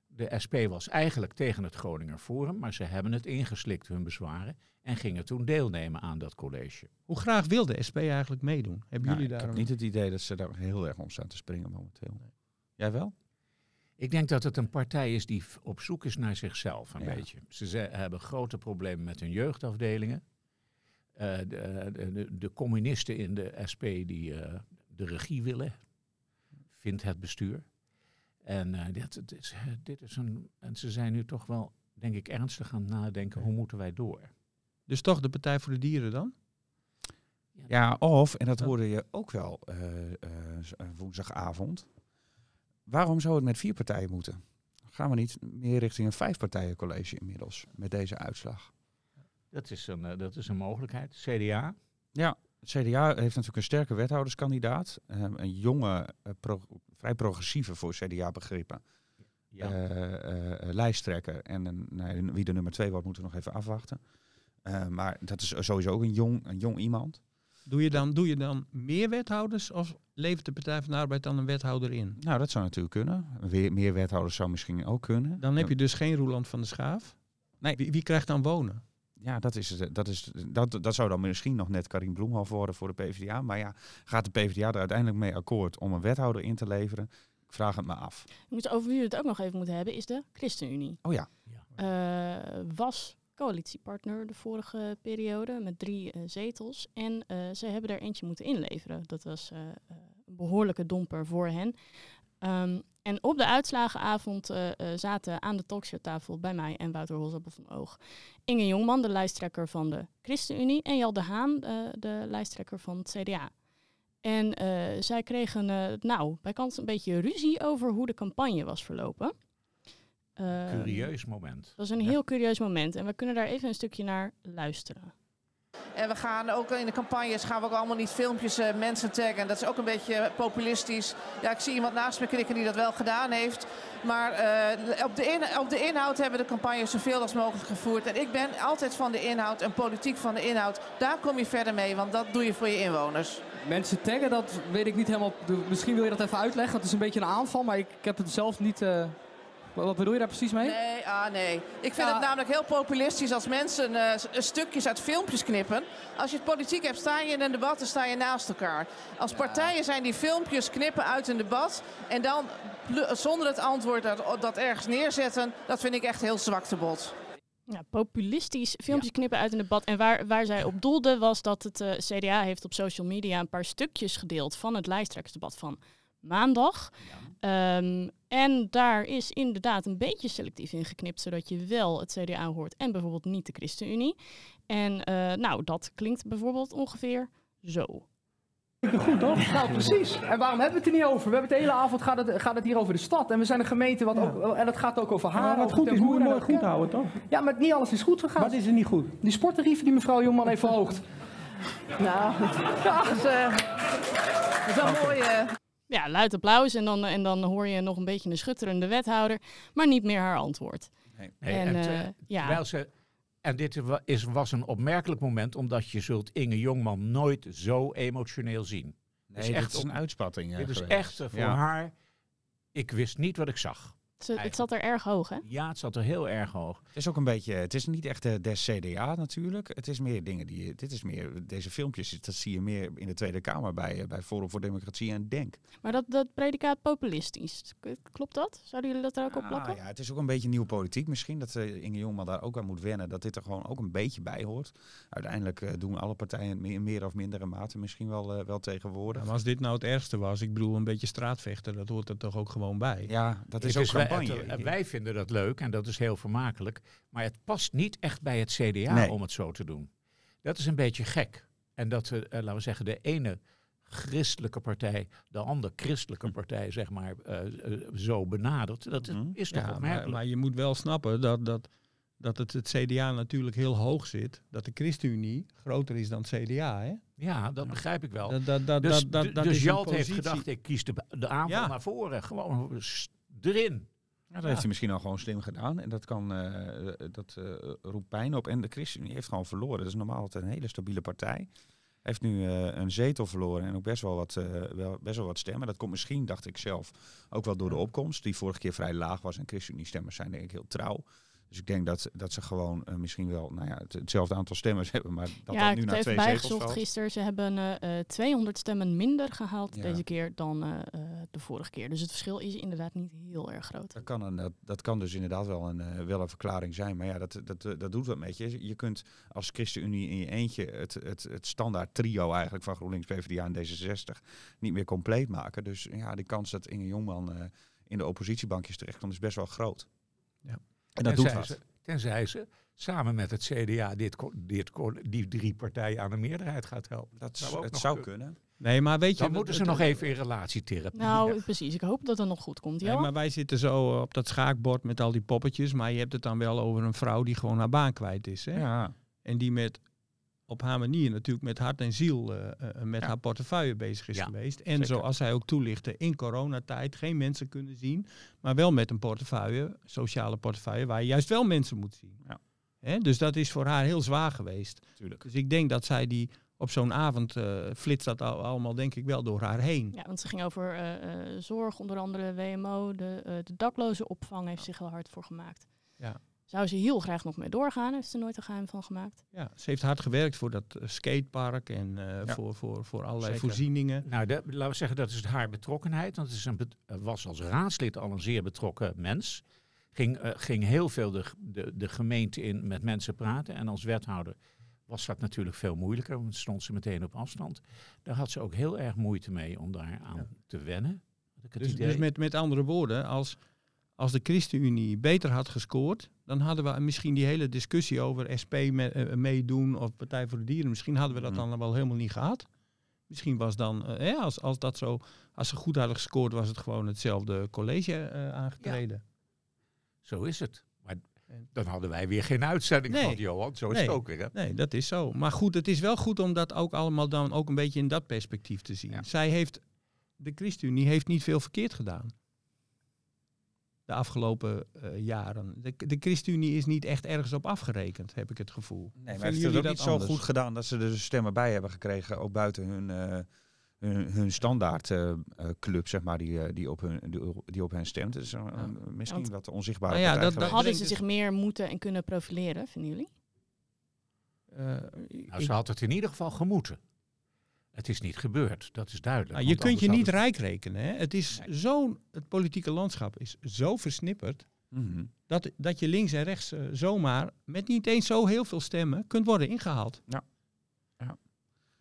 De SP was eigenlijk tegen het Groninger Forum, maar ze hebben het ingeslikt, hun bezwaren, en gingen toen deelnemen aan dat college. Hoe graag wil de SP eigenlijk meedoen? Hebben Nou, jullie ik daar heb een- niet het idee dat ze daar heel erg om staan te springen momenteel. Jij wel? Ik denk dat het een partij is die op zoek is naar zichzelf een Ja. beetje. Ze ze hebben grote problemen met hun jeugdafdelingen. Eh, de, de, de, communisten in de SP die eh, de regie willen, vindt het bestuur. En eh, dit, dit is, eh, dit is een. En ze zijn nu toch wel, denk ik, ernstig aan het nadenken: hoe moeten wij door? Dus toch de Partij voor de Dieren dan? Ja, of, en dat hoorde je ook wel eh, eh, eh, woensdagavond. Waarom zou het met vier partijen moeten? Gaan we niet meer richting een vijfpartijencollege inmiddels met deze uitslag? Dat is een, eh, dat is een mogelijkheid. CDA. Ja, het CDA heeft natuurlijk een sterke wethouderskandidaat. eh, een jonge, eh, pro- vrij progressieve voor CDA-begrippen. Ja. eh, eh, lijsttrekker. En een, nou, wie de nummer twee wordt, moeten we nog even afwachten. Eh, maar dat is sowieso ook een jong, een jong iemand. Doe je, dan, doe je dan meer wethouders of levert de Partij van de Arbeid dan een wethouder in? Nou, dat zou natuurlijk kunnen. Weer, meer wethouders zou misschien ook kunnen. Dan heb je dus geen Roeland van de Schaaf. Nee. Wie, wie krijgt dan wonen? Ja, dat, is, het, dat, is, dat, dat zou dan misschien nog net Karin Bloemhoff worden voor de PvdA. Maar ja, gaat de PvdA er uiteindelijk mee akkoord om een wethouder in te leveren? Ik vraag het me af. Over wie we het ook nog even moeten hebben, is de ChristenUnie. Oh ja. Eh, was coalitiepartner de vorige periode met drie eh, zetels. En eh, ze hebben er eentje moeten inleveren. Dat was eh, een behoorlijke domper voor hen. Ehm, en op de uitslagenavond zaten aan de talkshowtafel bij mij en Wouter Holzappel van Oog Inge Jongman, de lijsttrekker van de ChristenUnie, en Jal de Haan, de lijsttrekker van het CDA. En zij kregen, nou, bij kans een beetje ruzie over hoe de campagne was verlopen. Ehm, Curieus moment. Dat was een heel curieus moment en we kunnen daar even een stukje naar luisteren. En we gaan ook in de campagnes gaan we ook allemaal niet filmpjes eh, mensen taggen. Dat is ook een beetje populistisch. Ja, ik zie iemand naast me knikken die dat wel gedaan heeft. Maar eh, op, de in- op de inhoud hebben we de campagne zoveel als mogelijk gevoerd. En ik ben altijd van de inhoud en politiek van de inhoud. Daar kom je verder mee, want dat doe je voor je inwoners. Mensen taggen, dat weet ik niet helemaal. Misschien wil je dat even uitleggen. Het is een beetje een aanval, maar ik, ik heb het zelf niet. eh, wat bedoel je daar precies mee? Nee, ah nee. Ik vind Ja. het namelijk heel populistisch als mensen eh, stukjes uit filmpjes knippen. Als je het politiek hebt, sta je in een debat, dan sta je naast elkaar. Als partijen zijn die filmpjes knippen uit een debat en dan zonder het antwoord dat, dat ergens neerzetten, dat vind ik echt heel zwak te bot. Ja, populistisch filmpjes knippen uit een debat. En waar, waar zij op doelde was dat het uh, CDA heeft op social media een paar stukjes gedeeld van het lijsttrekkersdebat van maandag. Ehm, en daar is inderdaad een beetje selectief in geknipt, zodat je wel het CDA hoort en bijvoorbeeld niet de ChristenUnie. En uh, nou, dat klinkt bijvoorbeeld ongeveer zo. Goed toch? Nou, precies. En waarom hebben we het er niet over? We hebben het de hele avond gaat het, gaat het hier over de stad. En we zijn een gemeente wat ook, en het gaat ook over haar. Ja, wat goed is, moet je mooi goed houden, toch? Ja, maar niet alles is goed gegaan. Wat is er niet goed? Die sporttarieven die mevrouw Jongman heeft verhoogd. nou, dat is, uh, dat is wel okay. mooi. Uh... Ja, luid applaus en dan, en dan hoor je nog een beetje een schutterende wethouder, maar niet meer haar antwoord. Nee. Nee, en, en uh, ja. Terwijl ze en dit is, was een opmerkelijk moment, omdat je zult Inge Jongman nooit zo emotioneel zien. Nee, is echt een uitspatting. Dit is echt voor haar. Ik wist niet wat ik zag. Het, het zat er erg hoog, hè? Ja, het zat er heel erg hoog. Het is ook een beetje, het is niet echt de, des CDA natuurlijk. Het is meer dingen die, dit is meer, deze filmpjes, dat zie je meer in de Tweede Kamer bij, bij Forum voor Democratie en Denk. Maar dat, dat predicaat populistisch, klopt dat? Zouden jullie dat er ook op plakken? ja, het is ook een beetje nieuwe politiek misschien, dat uh, Inge Jongman daar ook aan moet wennen, dat dit er gewoon ook een beetje bij hoort. Uiteindelijk uh, doen alle partijen in meer of mindere mate misschien wel, uh, wel tegenwoordig. maar als dit nou het ergste was, ik bedoel een beetje straatvechten, dat hoort er toch ook gewoon bij? Ja, dat is ook is campagne. Wij, wij vinden dat leuk en dat is heel vermakelijk. Maar het past niet echt bij het CDA nee. om het zo te doen. Dat is een beetje gek. En dat we, uh, laten we zeggen, de ene christelijke partij de andere christelijke partij, zeg maar, uh, uh, zo benadert. Dat Mhm. is toch Ja, opmerkelijk. maar, maar je moet wel snappen dat, dat, dat het, het CDA natuurlijk heel hoog zit. Dat de ChristenUnie groter is dan het CDA. Hè? Ja, dat begrijp ik wel. Dat, dat, dat, dus dat, dat, dat dus Jalt heeft gedacht, ik kies de, de aanval Ja. naar voren. Gewoon erin. Ja, dat heeft hij misschien al gewoon slim gedaan. En dat, kan, eh, dat eh, roept pijn op. En de ChristenUnie heeft gewoon verloren. Dat is normaal altijd een hele stabiele partij. Heeft nu eh, een zetel verloren en ook best wel, wat, wel, best wel wat stemmen. Dat komt misschien, dacht ik zelf, ook wel door de opkomst. Die vorige keer vrij laag was. En ChristenUnie-stemmers zijn denk ik heel trouw. Dus ik denk dat, dat ze gewoon eh, misschien wel nou ja, het, hetzelfde aantal stemmers hebben. Maar dat ja, dat ik nu heb naar het even twee bijgezocht valt. gisteren. Ze hebben eh, eh, 200 stemmen minder gehaald Ja. deze keer dan eh, eh, de vorige keer. Dus het verschil is inderdaad niet heel erg groot. Dat kan, een, dat, dat kan dus inderdaad wel een, eh, wel een verklaring zijn. Maar ja, dat, dat, eh, dat doet wat met je. Je kunt als ChristenUnie in je eentje het, het, het standaard trio eigenlijk van GroenLinks, PvdA en D66 niet meer compleet maken. Dus ja, de kans dat Inge Jongman eh, in de oppositiebankjes terechtkomt is best wel groot. Ja. En dat doet wat. ze, tenzij ze samen met het CDA dit, dit, die drie partijen aan de meerderheid gaat helpen. Dat Zou ook het nog zou kunnen. kunnen. Nee, maar weet je... Dan moeten ze nog even in relatietherapie. Nou, precies. Ik hoop dat het nog goed komt. Nee, Johan? maar wij zitten zo op dat schaakbord met al die poppetjes. Maar je hebt het dan wel over een vrouw die gewoon haar baan kwijt is. Hè? Ja. En die met, op haar manier natuurlijk met hart en ziel eh, eh, met Ja. haar portefeuille bezig is Ja, geweest. En zeker. zoals zij ook toelichtte, in coronatijd geen mensen kunnen zien. Maar wel met een portefeuille, sociale portefeuille, waar je juist wel mensen moet zien. Ja. Hè? Dus dat is voor haar heel zwaar geweest. Tuurlijk. Dus ik denk dat zij die op zo'n avond eh, flitst dat al, allemaal denk ik wel door haar heen. Ja, want ze ging over eh, eh, zorg, onder andere WMO. De, eh de dakloze opvang heeft zich heel hard voor gemaakt. Ja. Zou ze heel graag nog mee doorgaan, heeft ze nooit een geheim van gemaakt. Ja, ze heeft hard gewerkt voor dat eh, skatepark en eh, Ja. voor, voor, voor allerlei Zeker. voorzieningen. Nou, dat- laten we zeggen, dat is haar betrokkenheid. Want eh, was als raadslid al een zeer betrokken mens. Ging, eh, ging heel veel de, de, de gemeente in met mensen praten. En als wethouder was dat natuurlijk veel moeilijker. Want stond ze meteen op afstand. Daar had ze ook heel erg moeite mee om daar aan te wennen. Dus, dus met, met andere woorden, als, als de ChristenUnie beter had gescoord, dan hadden we misschien die hele discussie over SP me- eh, meedoen of Partij voor de Dieren, misschien hadden we dat Mhm. dan wel helemaal niet gehad. Misschien was dan, eh, als, als dat zo, als ze goed hadden gescoord, was het gewoon hetzelfde college eh, aangetreden. Zo is het. Maar dan hadden wij weer geen uitzending Nee. van Johan. Zo is nee, het ook weer. Hè? Nee, dat is zo. Maar goed, het is wel goed om dat ook allemaal dan ook een beetje in dat perspectief te zien. Zij heeft, de ChristenUnie heeft niet veel verkeerd gedaan. De afgelopen eh, jaren. De, de ChristenUnie is niet echt ergens op afgerekend, heb ik het gevoel. Nee, maar Vinden heeft het jullie ook dat niet zo anders? goed gedaan dat ze er dus stemmen bij hebben gekregen, ook buiten hun, eh, hun, hun standaard eh, club, zeg maar, die, die, op hun, die, die op hen stemt. Het is een- een- misschien Want- wat onzichtbare Nou ja, dat-. Hadden ze zich meer moeten en kunnen profileren, vinden jullie? Nou, ze had het in ieder geval gemoeten. Het is niet gebeurd, dat is duidelijk. Nou, je kunt je niet rijk rekenen. Hè? Het, is zo'n, het politieke landschap is zo versnipperd. Mhm. dat, dat je links en rechts zomaar met niet eens zo heel veel stemmen kunt worden ingehaald. Ja. ja.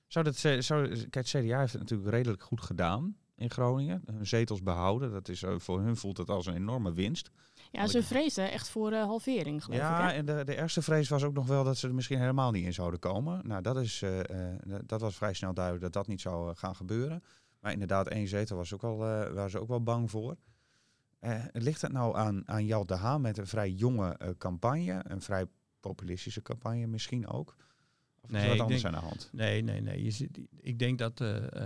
Zou dat, zou, kijk, het CDA heeft het natuurlijk redelijk goed gedaan in Groningen. Hun zetels behouden. Dat is, voor hun voelt het als een enorme winst. Ja, ze vreesden echt voor uh, halvering, geloof ja, ik. Ja, en de, de ergste vrees was ook nog wel dat ze er misschien helemaal niet in zouden komen. Nou, dat, is, uh, dat was vrij snel duidelijk dat dat niet zou gaan gebeuren. Maar inderdaad, één zetel was ook al, waren ze ook wel bang voor. ligt het nou aan, aan Jal de Haan met een vrij jonge campagne, een vrij populistische campagne misschien ook? Of nee, is wat anders denk, aan de hand? Nee, nee, nee. Je ziet, ik denk dat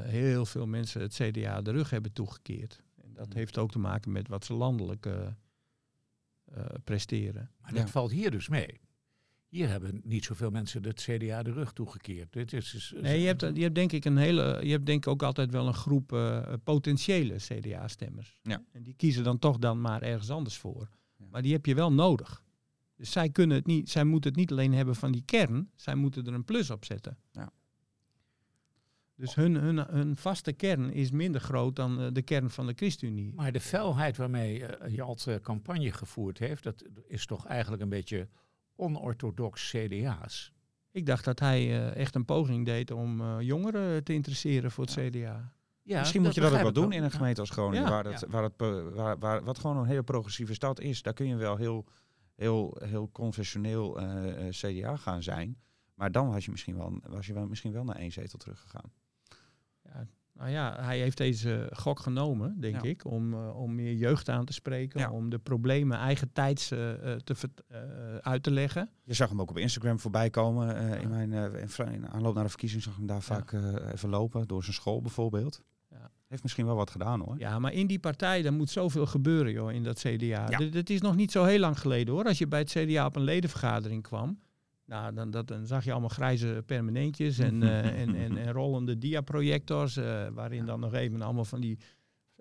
heel veel mensen het CDA de rug hebben toegekeerd. En dat heeft ook te maken met wat ze landelijk uh, presteren. Maar dat valt hier dus mee. Hier hebben niet zoveel mensen het CDA de rug toegekeerd. Dit is, is, nee, je hebt, je hebt denk ik een hele. Je hebt denk ik ook altijd wel een groep uh, potentiële CDA-stemmers. Ja. En die kiezen dan toch dan maar ergens anders voor. Ja. Maar die heb je wel nodig. Dus zij kunnen het niet. Zij moeten het niet alleen hebben van die kern. Zij moeten er een plus op zetten. Ja. Dus hun, hun, hun vaste kern is minder groot dan uh, de kern van de ChristenUnie. Maar de felheid waarmee uh, Jalt uh, campagne gevoerd heeft, dat is toch eigenlijk een beetje onorthodox CDA's. Ik dacht dat hij echt een poging deed om jongeren te interesseren voor het ja. CDA. Ja, Misschien moet je dat ook wel doen in een gemeente als Groningen, ja. waar, het, waar, het, waar, waar, wat gewoon een hele progressieve stad is. Daar kun je wel heel, heel, heel conventioneel CDA gaan zijn. Maar dan was je misschien wel, was je wel, misschien wel naar één zetel teruggegaan. Ja, nou ja, hij heeft deze gok genomen, denk ja. ik, om, uh, om meer jeugd aan te spreken, ja. om de problemen eigen tijds uh, te uh, uit te leggen. Je zag hem ook op Instagram voorbij komen. Ja. in, mijn, in, in, aanloop naar de verkiezing zag ik hem daar vaak even lopen, door zijn school bijvoorbeeld. Heeft misschien wel wat gedaan hoor. Ja, maar in die partij, dan moet zoveel gebeuren joh, in dat CDA. Dat is nog niet zo heel lang geleden hoor. Als je bij het CDA op een ledenvergadering kwam, nou, dan, dat, dan zag je allemaal grijze permanentjes en, uh, en, en, en, rollende diaprojectors, uh, waarin dan nog even allemaal van die,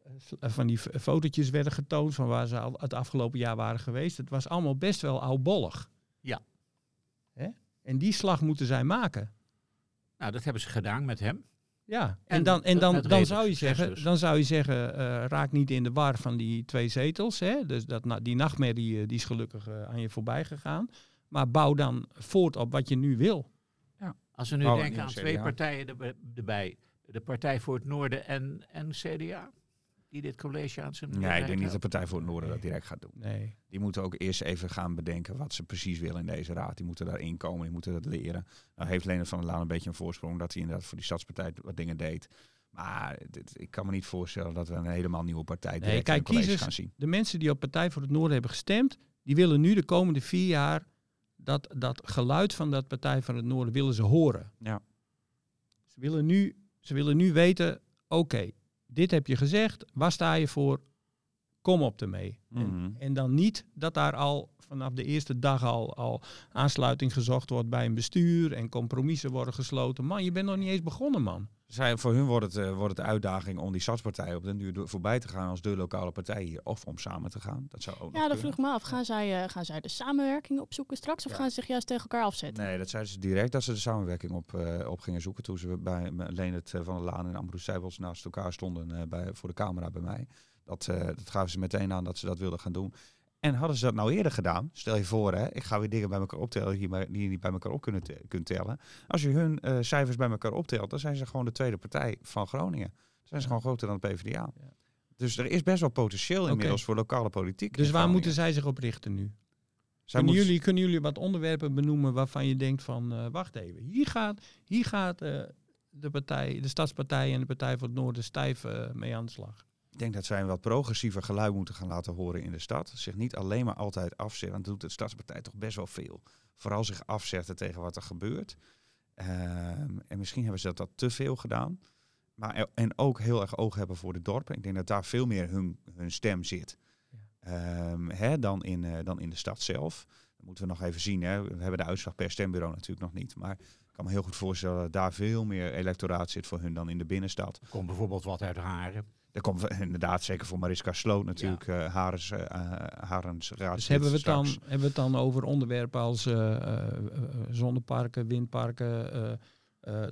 uh, van die fotootjes werden getoond van waar ze al het afgelopen jaar waren geweest. Het was allemaal best wel oudbollig. Ja. Hè? En die slag moeten zij maken. Nou, dat hebben ze gedaan met hem. Ja, en, en dan, en dan, dan, zou je zeggen, dus. dan zou je zeggen, raak niet in de war van die twee zetels. Hè? Dus dat, die nachtmerrie die is gelukkig aan je voorbij gegaan. Maar bouw dan voort op wat je nu wil. Ja. Als we nu oh, denken aan twee partijen erbij. De Partij voor het Noorden en, en CDA. Die dit college aan zijn... Ja, ik denk niet dat de Partij voor het Noorden nee. dat direct gaat doen. Nee. Die moeten ook eerst even gaan bedenken wat ze precies willen in deze raad. Die moeten daarin komen, die moeten dat leren. Nou heeft Leonard van der Laan een beetje een voorsprong dat hij inderdaad voor die stadspartij wat dingen deed. Maar dit, ik kan me niet voorstellen dat we een helemaal nieuwe partij direct nee, kijk, in kiezers, gaan zien. De mensen die op Partij voor het Noorden hebben gestemd, die willen nu de komende vier jaar dat, dat geluid van dat Partij van het Noorden willen ze horen. Ja. Ze willen nu, ze willen nu weten, oké, dit heb je gezegd, waar sta je voor? Kom op ermee. Mhm. En, en dan niet dat daar al vanaf de eerste dag al, al aansluiting gezocht wordt bij een bestuur en compromissen worden gesloten. Man, je bent nog niet eens begonnen, man. Zij, voor hun wordt het, uh, wordt het de uitdaging om die stadspartij op den duur voorbij te gaan als de lokale partij hier. Of om samen te gaan. Dat zou ook Ja, dat vroeg me af. Gaan zij, uh, gaan zij de samenwerking opzoeken straks? Of ja. gaan ze zich juist tegen elkaar afzetten? Nee, dat zeiden ze direct dat ze de samenwerking op, uh, op gingen zoeken. Toen ze bij Leendert van der Laan en Ambroes Seibels naast elkaar stonden bij, voor de camera bij mij. Dat, dat gaven ze meteen aan dat ze dat wilden gaan doen. En hadden ze dat nou eerder gedaan, stel je voor, hè, ik ga weer dingen bij elkaar optellen die je niet bij elkaar op kunnen kunt tellen. Als je hun uh, cijfers bij elkaar optelt, dan zijn ze gewoon de tweede partij van Groningen. Dan zijn ze gewoon groter dan de PvdA. Ja. Dus er is best wel potentieel inmiddels okay. voor lokale politiek. Dus waar moeten zij zich op richten nu? Zij kunnen, moet... jullie, kunnen jullie wat onderwerpen benoemen waarvan je denkt van, uh, wacht even, hier gaat, hier gaat uh, de, partij, de Stadspartij en de Partij voor het Noorden stijf mee aan de slag? Ik denk dat zij een wat progressiever geluid moeten gaan laten horen in de stad. Zich niet alleen maar altijd afzetten. Dan doet de Stadspartij toch best wel veel. Vooral zich afzetten tegen wat er gebeurt. Uh, en misschien hebben ze dat, dat te veel gedaan. Maar en ook heel erg oog hebben voor de dorpen. Ik denk dat daar veel meer hun, hun stem zit. Ja. Um, hè, dan, in, uh, dan in de stad zelf. Dat moeten we nog even zien. Hè. We hebben de uitslag per stembureau natuurlijk nog niet. Maar ik kan me heel goed voorstellen dat daar veel meer electoraat zit voor hun dan in de binnenstad. Komt bijvoorbeeld wat uit Haren. Er komt inderdaad zeker voor Mariska Sloot natuurlijk ja. uh, Harens, uh, Harens raad. Dus hebben we, het dan, hebben we het dan over onderwerpen als uh, zonneparken, windparken,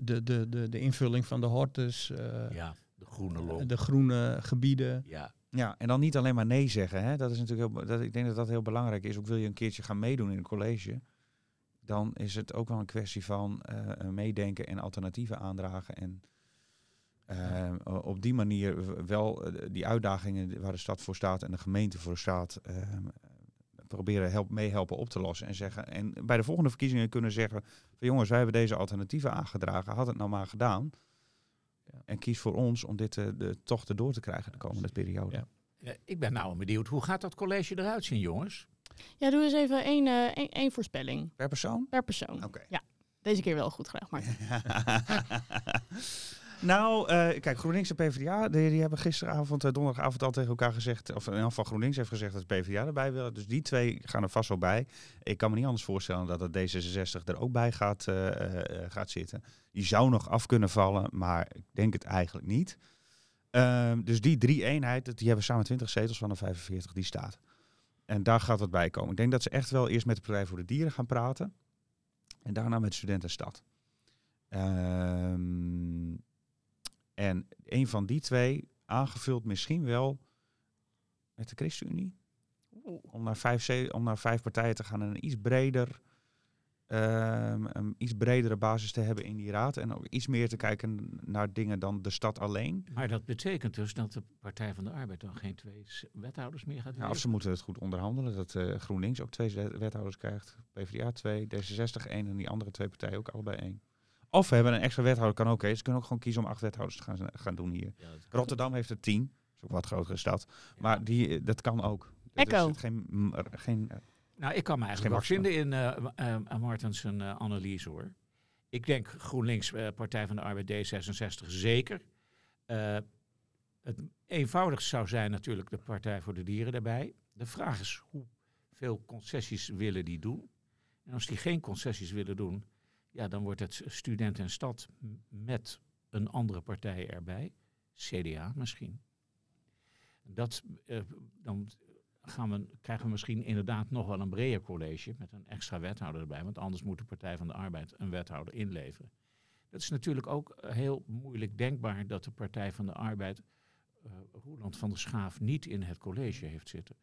de, de, de, de invulling van de hortus, ja, de groene loop. de groene gebieden. Ja. Ja, en dan niet alleen maar nee zeggen. Hè? Dat is natuurlijk heel, dat, ik denk dat dat heel belangrijk is. Ook wil je een keertje gaan meedoen in een college, dan is het ook wel een kwestie van uh, meedenken en alternatieven aandragen. En uh, op die manier wel die uitdagingen waar de stad voor staat en de gemeente voor staat, proberen help, meehelpen op te lossen. En, zeggen, en bij de volgende verkiezingen kunnen zeggen: van jongens, wij hebben deze alternatieven aangedragen, had het nou maar gedaan. En kies voor ons om dit uh, de, toch erdoor te krijgen de komende periode. Ja. Ja, ik ben nou benieuwd, hoe gaat dat college eruit zien, jongens? Ja, doe eens even één, uh, één, één voorspelling. Per persoon? Per persoon. Oké. Ja, deze keer wel goed gedaan, maar. Nou, uh, kijk, GroenLinks en PvdA, die, hebben gisteravond, uh, donderdagavond al tegen elkaar gezegd, of in ieder geval GroenLinks heeft gezegd dat PvdA erbij wil. Dus die twee gaan er vast wel bij. Ik kan me niet anders voorstellen dat het D66 er ook bij gaat, uh, gaat zitten. Die zou nog af kunnen vallen, maar ik denk het eigenlijk niet. Ehm, dus die drie eenheid, die hebben samen 20 zetels van de 45, die staat. En daar gaat wat bij komen. Ik denk dat ze echt wel eerst met de Partij voor de Dieren gaan praten. En daarna met Studentenstad. Ehm en een van die twee, aangevuld misschien wel met de ChristenUnie. Om naar, vijf, om naar vijf partijen te gaan en een iets breder, um, een iets bredere basis te hebben in die raad. En ook iets meer te kijken naar dingen dan de stad alleen. Maar dat betekent dus dat de Partij van de Arbeid dan geen twee wethouders meer gaat hebben? of ze moeten het goed onderhandelen. Dat uh, GroenLinks ook twee wethouders krijgt. PvdA twee, D66 één en die andere twee partijen ook allebei één. Of we hebben een extra wethouder, kan ook. Okay. Ze kunnen ook gewoon kiezen om acht wethouders te gaan, gaan doen hier. Rotterdam heeft er tien. Dat is ook wat grotere stad. Maar die, eh, dat kan ook. Echo. Geen, geen, eh, nou, ik kan me eigenlijk wel vinden in uh, uh, Martens uh, analyse hoor. Ik denk GroenLinks, Partij van de Arbeid, D66 zeker. het eenvoudigst zou zijn natuurlijk de Partij voor de Dieren daarbij. De vraag is hoeveel concessies willen die doen. En als die geen concessies willen doen, ja, dan wordt het student en stad met een andere partij erbij. CDA misschien. Dat, uh, dan gaan we, krijgen we misschien inderdaad nog wel een breder college met een extra wethouder erbij. Want anders moet de Partij van de Arbeid een wethouder inleveren. Dat is natuurlijk ook heel moeilijk denkbaar dat de Partij van de Arbeid uh, Roeland van der Schaaf niet in het college heeft zitten.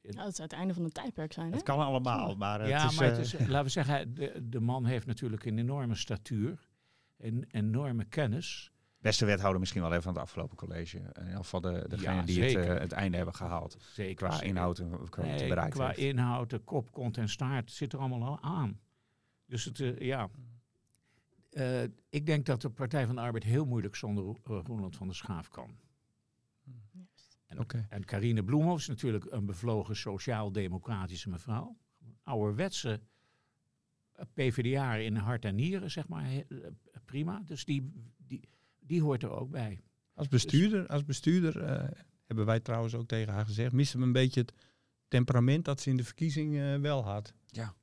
Ja, dat zou het einde van het tijdperk zijn. Hè? Het kan allemaal, maar het ja, is, maar het is, laten we zeggen, de, de man heeft natuurlijk een enorme statuur, een enorme kennis. Beste wethouder misschien wel even van het afgelopen college. In ieder geval de, degene ja, die het, uh, het, einde hebben gehaald. Zeker. Qua zeker. inhoud en qua nee, bereikt Qua heeft. inhoud, de kop, kont en staart zit er allemaal al aan. Dus het, uh, ja. Uh, ik denk dat de Partij van de Arbeid heel moeilijk zonder Roeland van der Schaaf kan. En, okay. en Carine Bloemhoff is natuurlijk een bevlogen sociaal-democratische mevrouw. Ouderwetse PvdA in hart en nieren, zeg maar. Prima. Dus die, die, die hoort er ook bij. Als bestuurder, als bestuurder uh, hebben wij trouwens ook tegen haar gezegd, missen we een beetje het temperament dat ze in de verkiezing uh, wel had. Ja.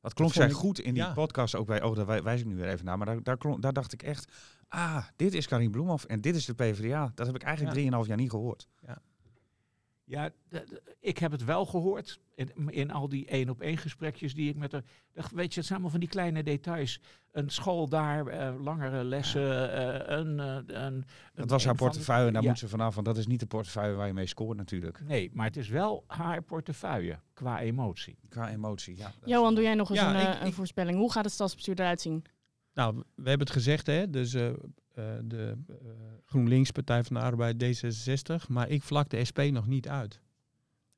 Dat klonk zij goed in die ja. podcast ook bij. Oh, daar wijs ik nu weer even naar. Maar daar, daar, klonk, daar dacht ik echt. Ah, dit is Karin Bloemhoff en dit is de PvdA. Dat heb ik eigenlijk drieënhalf ja. jaar niet gehoord. Ja. Ja, ik heb het wel gehoord in, in al die één op één gesprekjes die ik met haar. Weet je, het zijn allemaal van die kleine details. Een school daar, uh, langere lessen, uh, een, uh, een. Dat was haar portefeuille en daar ja. moet ze vanaf, want dat is niet de portefeuille waar je mee scoort natuurlijk. Nee, maar het is wel haar portefeuille qua emotie. Qua emotie, ja. Johan, doe jij nog eens ja, een, ik, een ik, voorspelling? Hoe gaat het stadsbestuur eruit zien? Nou, we hebben het gezegd, hè? Dus uh, de uh, GroenLinks, Partij van de Arbeid, D66. Maar ik vlak de SP nog niet uit.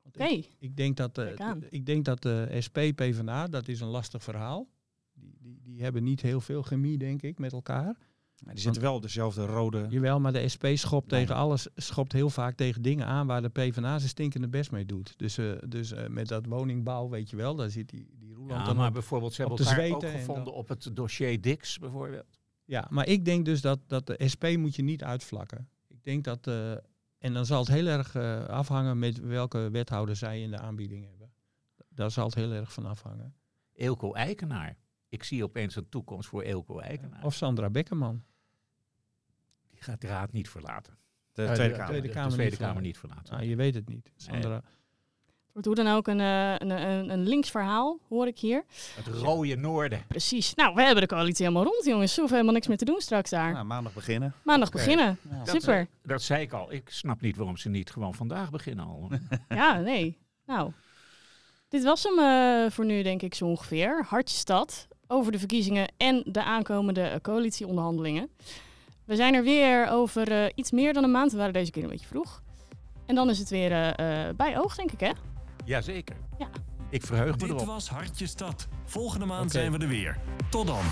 Oké. Okay. Ik denk dat, uh, ik denk dat de SP, PvdA, dat is een lastig verhaal. Die, die, die hebben niet heel veel chemie, denk ik, met elkaar. Maar die zitten wel op dezelfde rode... Jawel, maar de SP schopt nee. tegen alles, schopt heel vaak tegen dingen aan waar de PvdA zijn stinkende best mee doet. Dus, uh, dus uh, met dat woningbouw, weet je wel, daar zit die, die Roeland ja, maar bijvoorbeeld ze hebben elkaar ook gevonden op het dossier Dix, bijvoorbeeld. Ja, maar ik denk dus dat, dat de SP moet je niet uitvlakken. Ik denk dat... Uh, en dan zal het heel erg afhangen met welke wethouder zij in de aanbieding hebben. Daar zal het heel erg van afhangen. Eelco Eikenaar. Ik zie opeens een toekomst voor Eelco Eikenaar. Of Sandra Bekkerman. Die gaat de raad niet verlaten. De Tweede Kamer, Tweede Kamer, de Tweede niet, Kamer niet verlaten. Ah, je weet het niet. Sandra. Hoe dan ook een, uh, een, een, een links verhaal, hoor ik hier. Het rode noorden. Precies. Nou, we hebben de coalitie helemaal rond, jongens. Ze hoeven helemaal niks meer te doen straks daar. Nou, maandag beginnen. Maandag okay. beginnen. Ja. Super. Dat, dat, zei ik al. Ik snap niet waarom ze niet gewoon vandaag beginnen al. ja, nee. Nou, dit was hem uh, voor nu, denk ik, zo ongeveer. Hartje stad over de verkiezingen en de aankomende coalitieonderhandelingen. We zijn er weer over uh, iets meer dan een maand. We waren deze keer een beetje vroeg. En dan is het weer uh, bij oog, denk ik, hè? Jazeker. Ja. Ik verheug me Dit erop. Dit was Hartje Stad. Volgende maand zijn we er weer. Tot dan.